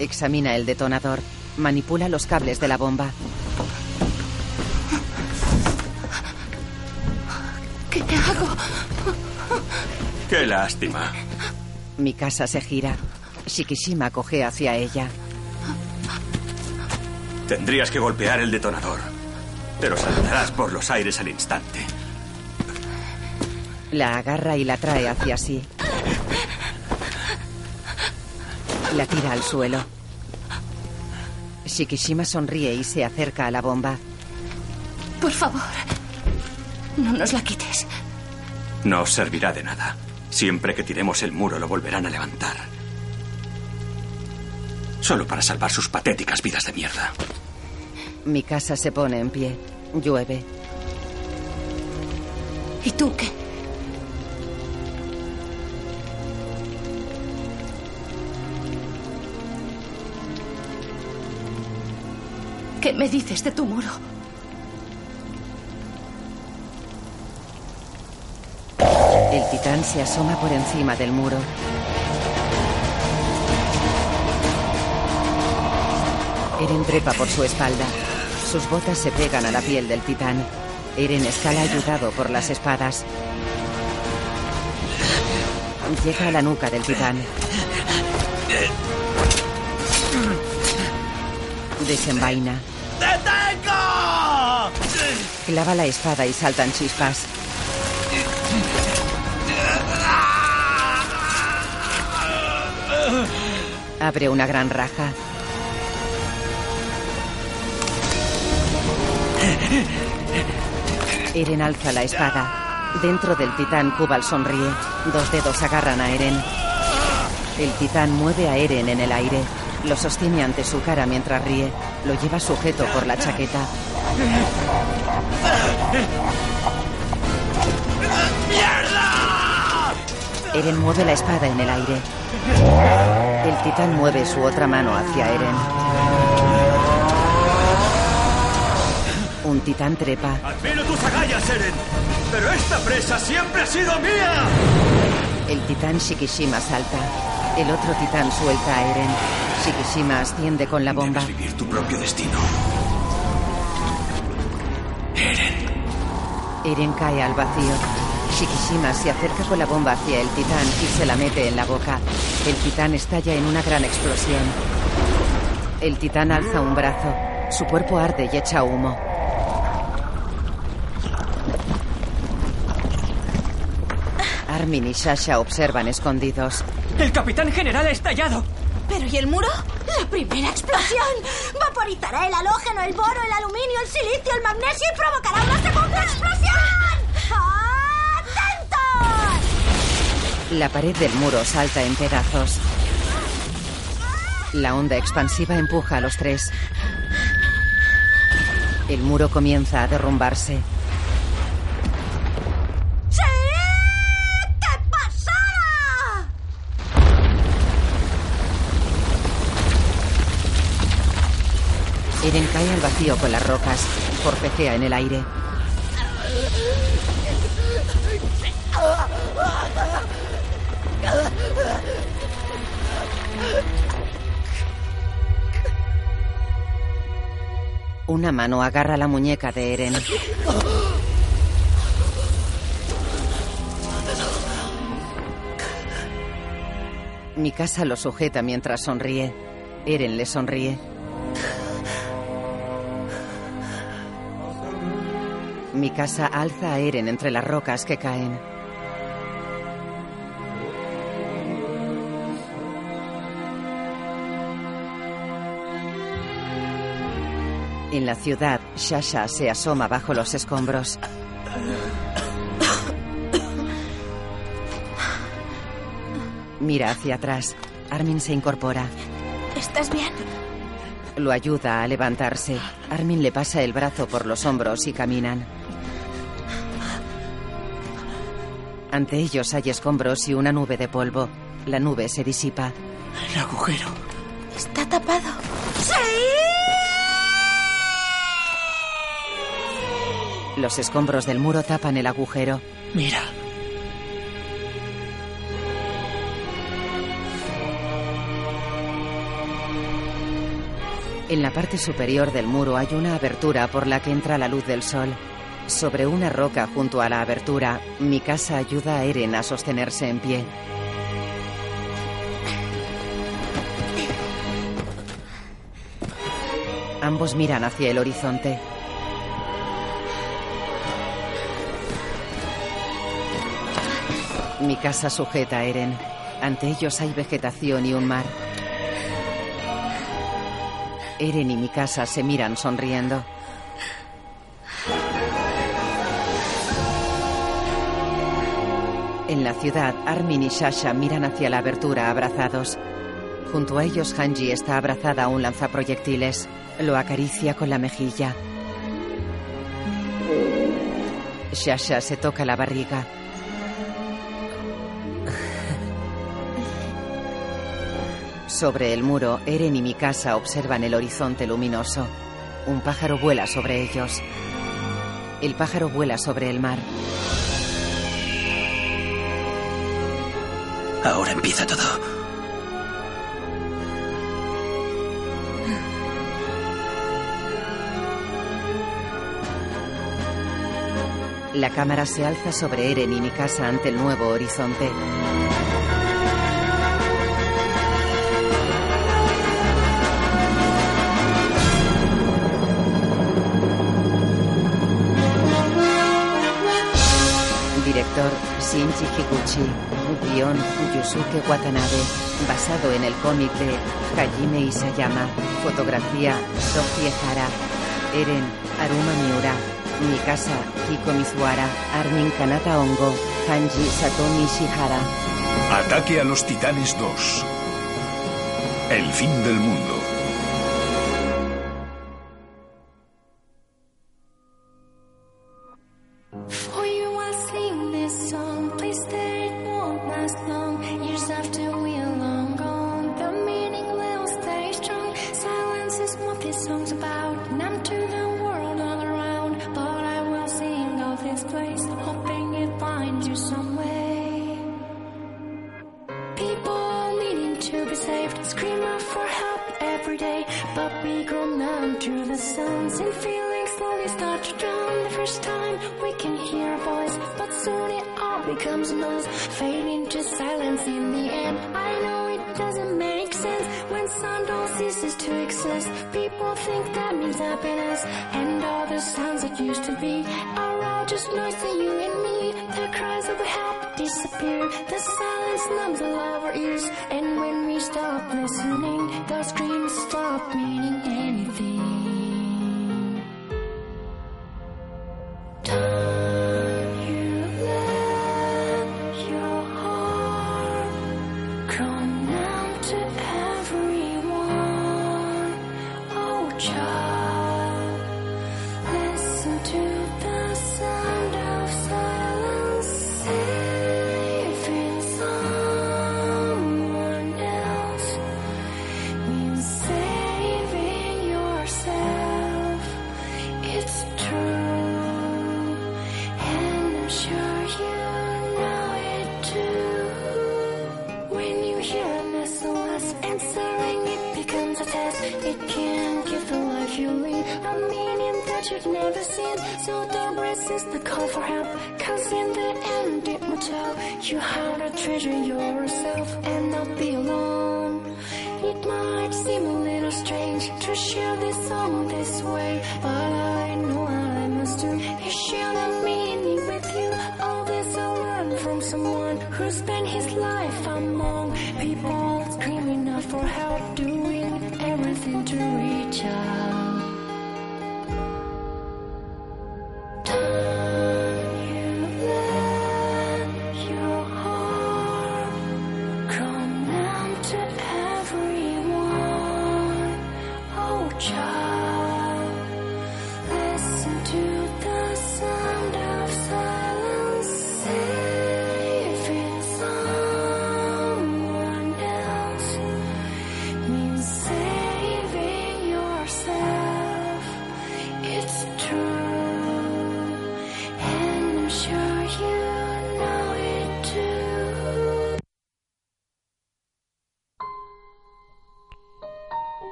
Examina el detonador. Manipula los cables de la bomba. ¿Qué hago? Qué lástima. Mikasa se gira. Shikishima coge hacia ella. Tendrías que golpear el detonador. Pero saltarás por los aires al instante. La agarra y la trae hacia sí. La tira al suelo. Shikishima sonríe y se acerca a la bomba. Por favor. No nos la quites. No os servirá de nada. Siempre que tiremos el muro lo volverán a levantar. Solo para salvar sus patéticas vidas de mierda. Mi casa se pone en pie. Llueve. ¿Y tú qué? ¿Qué me dices de tu muro? El titán se asoma por encima del muro. Eren trepa por su espalda. Sus botas se pegan a la piel del titán. Eren escala ayudado por las espadas. Llega a la nuca del titán. Desenvaina. ¡Detengo! Clava la espada y saltan chispas. Abre una gran raja. Eren alza la espada. Dentro del titán, Kubal sonríe. Dos dedos agarran a Eren. El titán mueve a Eren en el aire. Lo sostiene ante su cara mientras ríe. Lo lleva sujeto por la chaqueta. Eren mueve la espada en el aire. El titán mueve su otra mano hacia Eren. Un titán trepa. Admiro tus agallas, Eren. Pero esta presa siempre ha sido mía. El titán Shikishima salta. El otro titán suelta a Eren. Shikishima asciende con la bomba. Debes vivir tu propio destino. Eren cae al vacío. Shikishima se acerca con la bomba hacia el titán y se la mete en la boca. El titán estalla en una gran explosión. El titán alza un brazo. Su cuerpo arde y echa humo. Armin y Sasha observan escondidos. ¡El capitán general ha estallado! ¿Pero y el muro? ¡La primera explosión! Vaporizará el halógeno, el boro, el aluminio, el silicio, el magnesio y provocará una segunda explosión. La pared del muro salta en pedazos. La onda expansiva empuja a los tres. El muro comienza a derrumbarse. ¡Sí! ¡Qué pasada! Eren cae al vacío con las rocas. Forcejea en el aire. Una mano agarra la muñeca de Eren. Mikasa lo sujeta mientras sonríe. Eren le sonríe. Mikasa alza a Eren entre las rocas que caen. En la ciudad, Shasha se asoma bajo los escombros. Mira hacia atrás. Armin se incorpora. ¿Estás bien? Lo ayuda a levantarse. Armin le pasa el brazo por los hombros y caminan. Ante ellos hay escombros y una nube de polvo. La nube se disipa. El agujero. Está tapado. ¡Sí! Los escombros del muro tapan el agujero. Mira. En la parte superior del muro hay una abertura por la que entra la luz del sol. Sobre una roca junto a la abertura, Mikasa ayuda a Eren a sostenerse en pie. Ambos miran hacia el horizonte. Mikasa sujeta a Eren. Ante ellos hay vegetación y un mar. Eren y Mikasa se miran sonriendo. En la ciudad, Armin y Shasha miran hacia la abertura abrazados. Junto a ellos, Hanji está abrazada a un lanzaproyectiles. Lo acaricia con la mejilla. Shasha se toca la barriga. Sobre el muro, Eren y Mikasa observan el horizonte luminoso. Un pájaro vuela sobre ellos. El pájaro vuela sobre el mar. Ahora empieza todo. La cámara se alza sobre Eren y Mikasa ante el nuevo horizonte. Shinji Higuchi. Guión Yusuke Watanabe. Basado en el cómic de Hajime Isayama. Fotografía Sofie Hara. Eren Aruma Miura. Mikasa Hiko Mizuara. Armin Kanata Ongo. Hanji Satomi Shihara. Ataque a los Titanes 2. El fin del mundo.